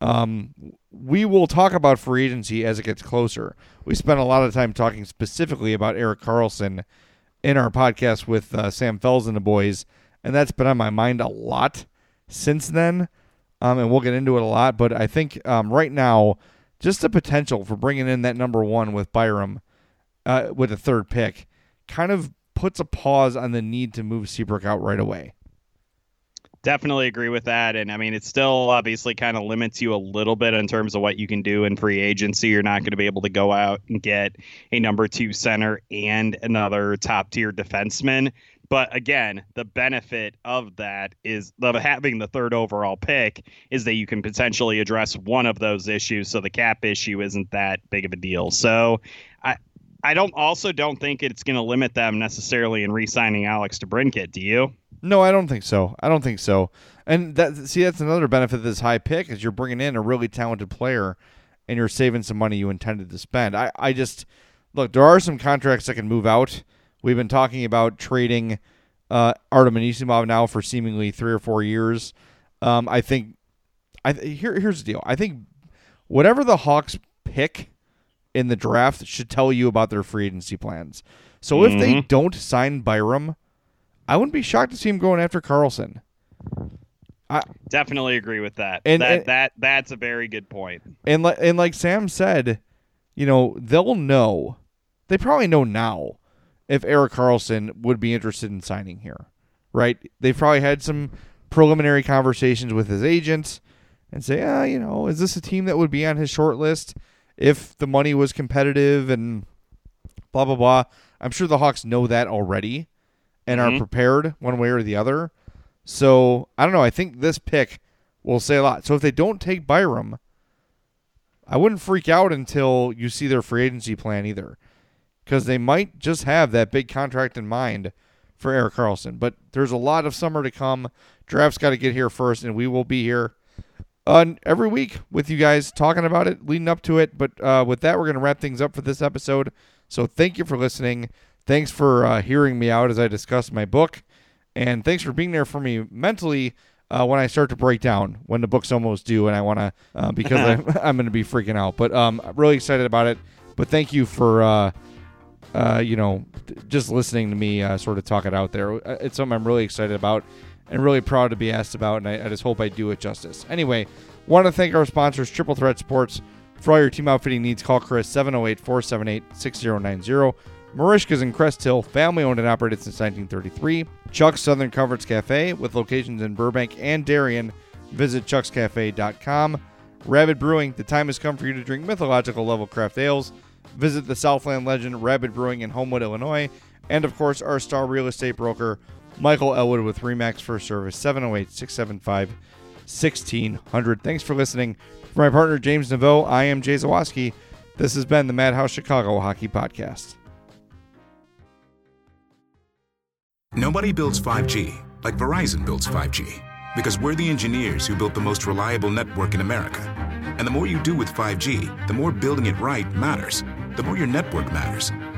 Um, we will talk about free agency as it gets closer. We spent a lot of time talking specifically about Erik Karlsson in our podcast with uh, Sam Fels and the boys, and that's been on my mind a lot since then. Um, and we'll get into it a lot, but I think um, right now, just the potential for bringing in that number one with Byram uh, with a third pick kind of puts a pause on the need to move Seabrook out right away. Definitely agree with that. And I mean, it still obviously kind of limits you a little bit in terms of what you can do in free agency. You're not going to be able to go out and get a number two center and another top tier defenseman. But again, the benefit of that is of having the third overall pick is that you can potentially address one of those issues. So the cap issue isn't that big of a deal. So I, I don't also don't think it's going to limit them necessarily in re-signing Alex DeBrincat. Do you? No, I don't think so. I don't think so. And that see, that's another benefit of this high pick is you're bringing in a really talented player, and you're saving some money you intended to spend. I, I just look. There are some contracts that can move out. We've been talking about trading uh, Artem Anisimov now for seemingly three or four years. Um, I think. I here here's the deal. I think whatever the Hawks pick in the draft should tell you about their free agency plans. So if they Mhm. don't sign Byram, I wouldn't be shocked to see him going after Karlsson. I, Definitely agree with that. And- that and- that that's a very good point. and like and like Sam said, you know they'll know. They probably know now if Erik Karlsson would be interested in signing here, right? They've probably had some preliminary conversations with his agents and say, ah, you know, is this a team that would be on his short list if the money was competitive and blah blah blah. I'm sure the Hawks know that already and Mhm. are prepared one way or the other. So I don't know. I think this pick will say a lot. So if they don't take Byram, I wouldn't freak out until you see their free agency plan either, because they might just have that big contract in mind for Erik Karlsson. But there's a lot of summer to come. Draft's got to get here first, and we will be here uh, every week with you guys talking about it, leading up to it. But uh, with that, we're going to wrap things up for this episode. So thank you for listening. Thanks for uh, hearing me out as I discuss my book. And thanks for being there for me mentally uh, when I start to break down when the book's almost due and I want to, uh, because I'm, I'm going to be freaking out. But um, I'm really excited about it. But thank you for, uh, uh, you know, just listening to me uh, sort of talk it out there. Uh, It's something I'm really excited about and really proud to be asked about. And I, I just hope I do it justice. Anyway, want to thank our sponsors, Triple Threat Sports. For all your team outfitting needs, call Chris 708 478 6090. Marishka's in Crest Hill, family owned and operated since 1933. Chuck's Southern Comforts Cafe, with locations in Burbank and Darien. Visit chuckscafe.com. Rabbit Brewing, the time has come for you to drink mythological level craft ales. Visit the Southland legend Rabbit Brewing in Homewood, Illinois. And of course, our star real estate broker, Michael Elwood with Remax First Service, 708 675 1600. Thanks for listening. For my partner, James Naveau, I am Jay Zawaski. This has been the Madhouse Chicago Hockey Podcast. Nobody builds 5G like Verizon builds 5G because we're the engineers who built the most reliable network in America. And the more you do with 5G, the more building it right matters. The more your network matters.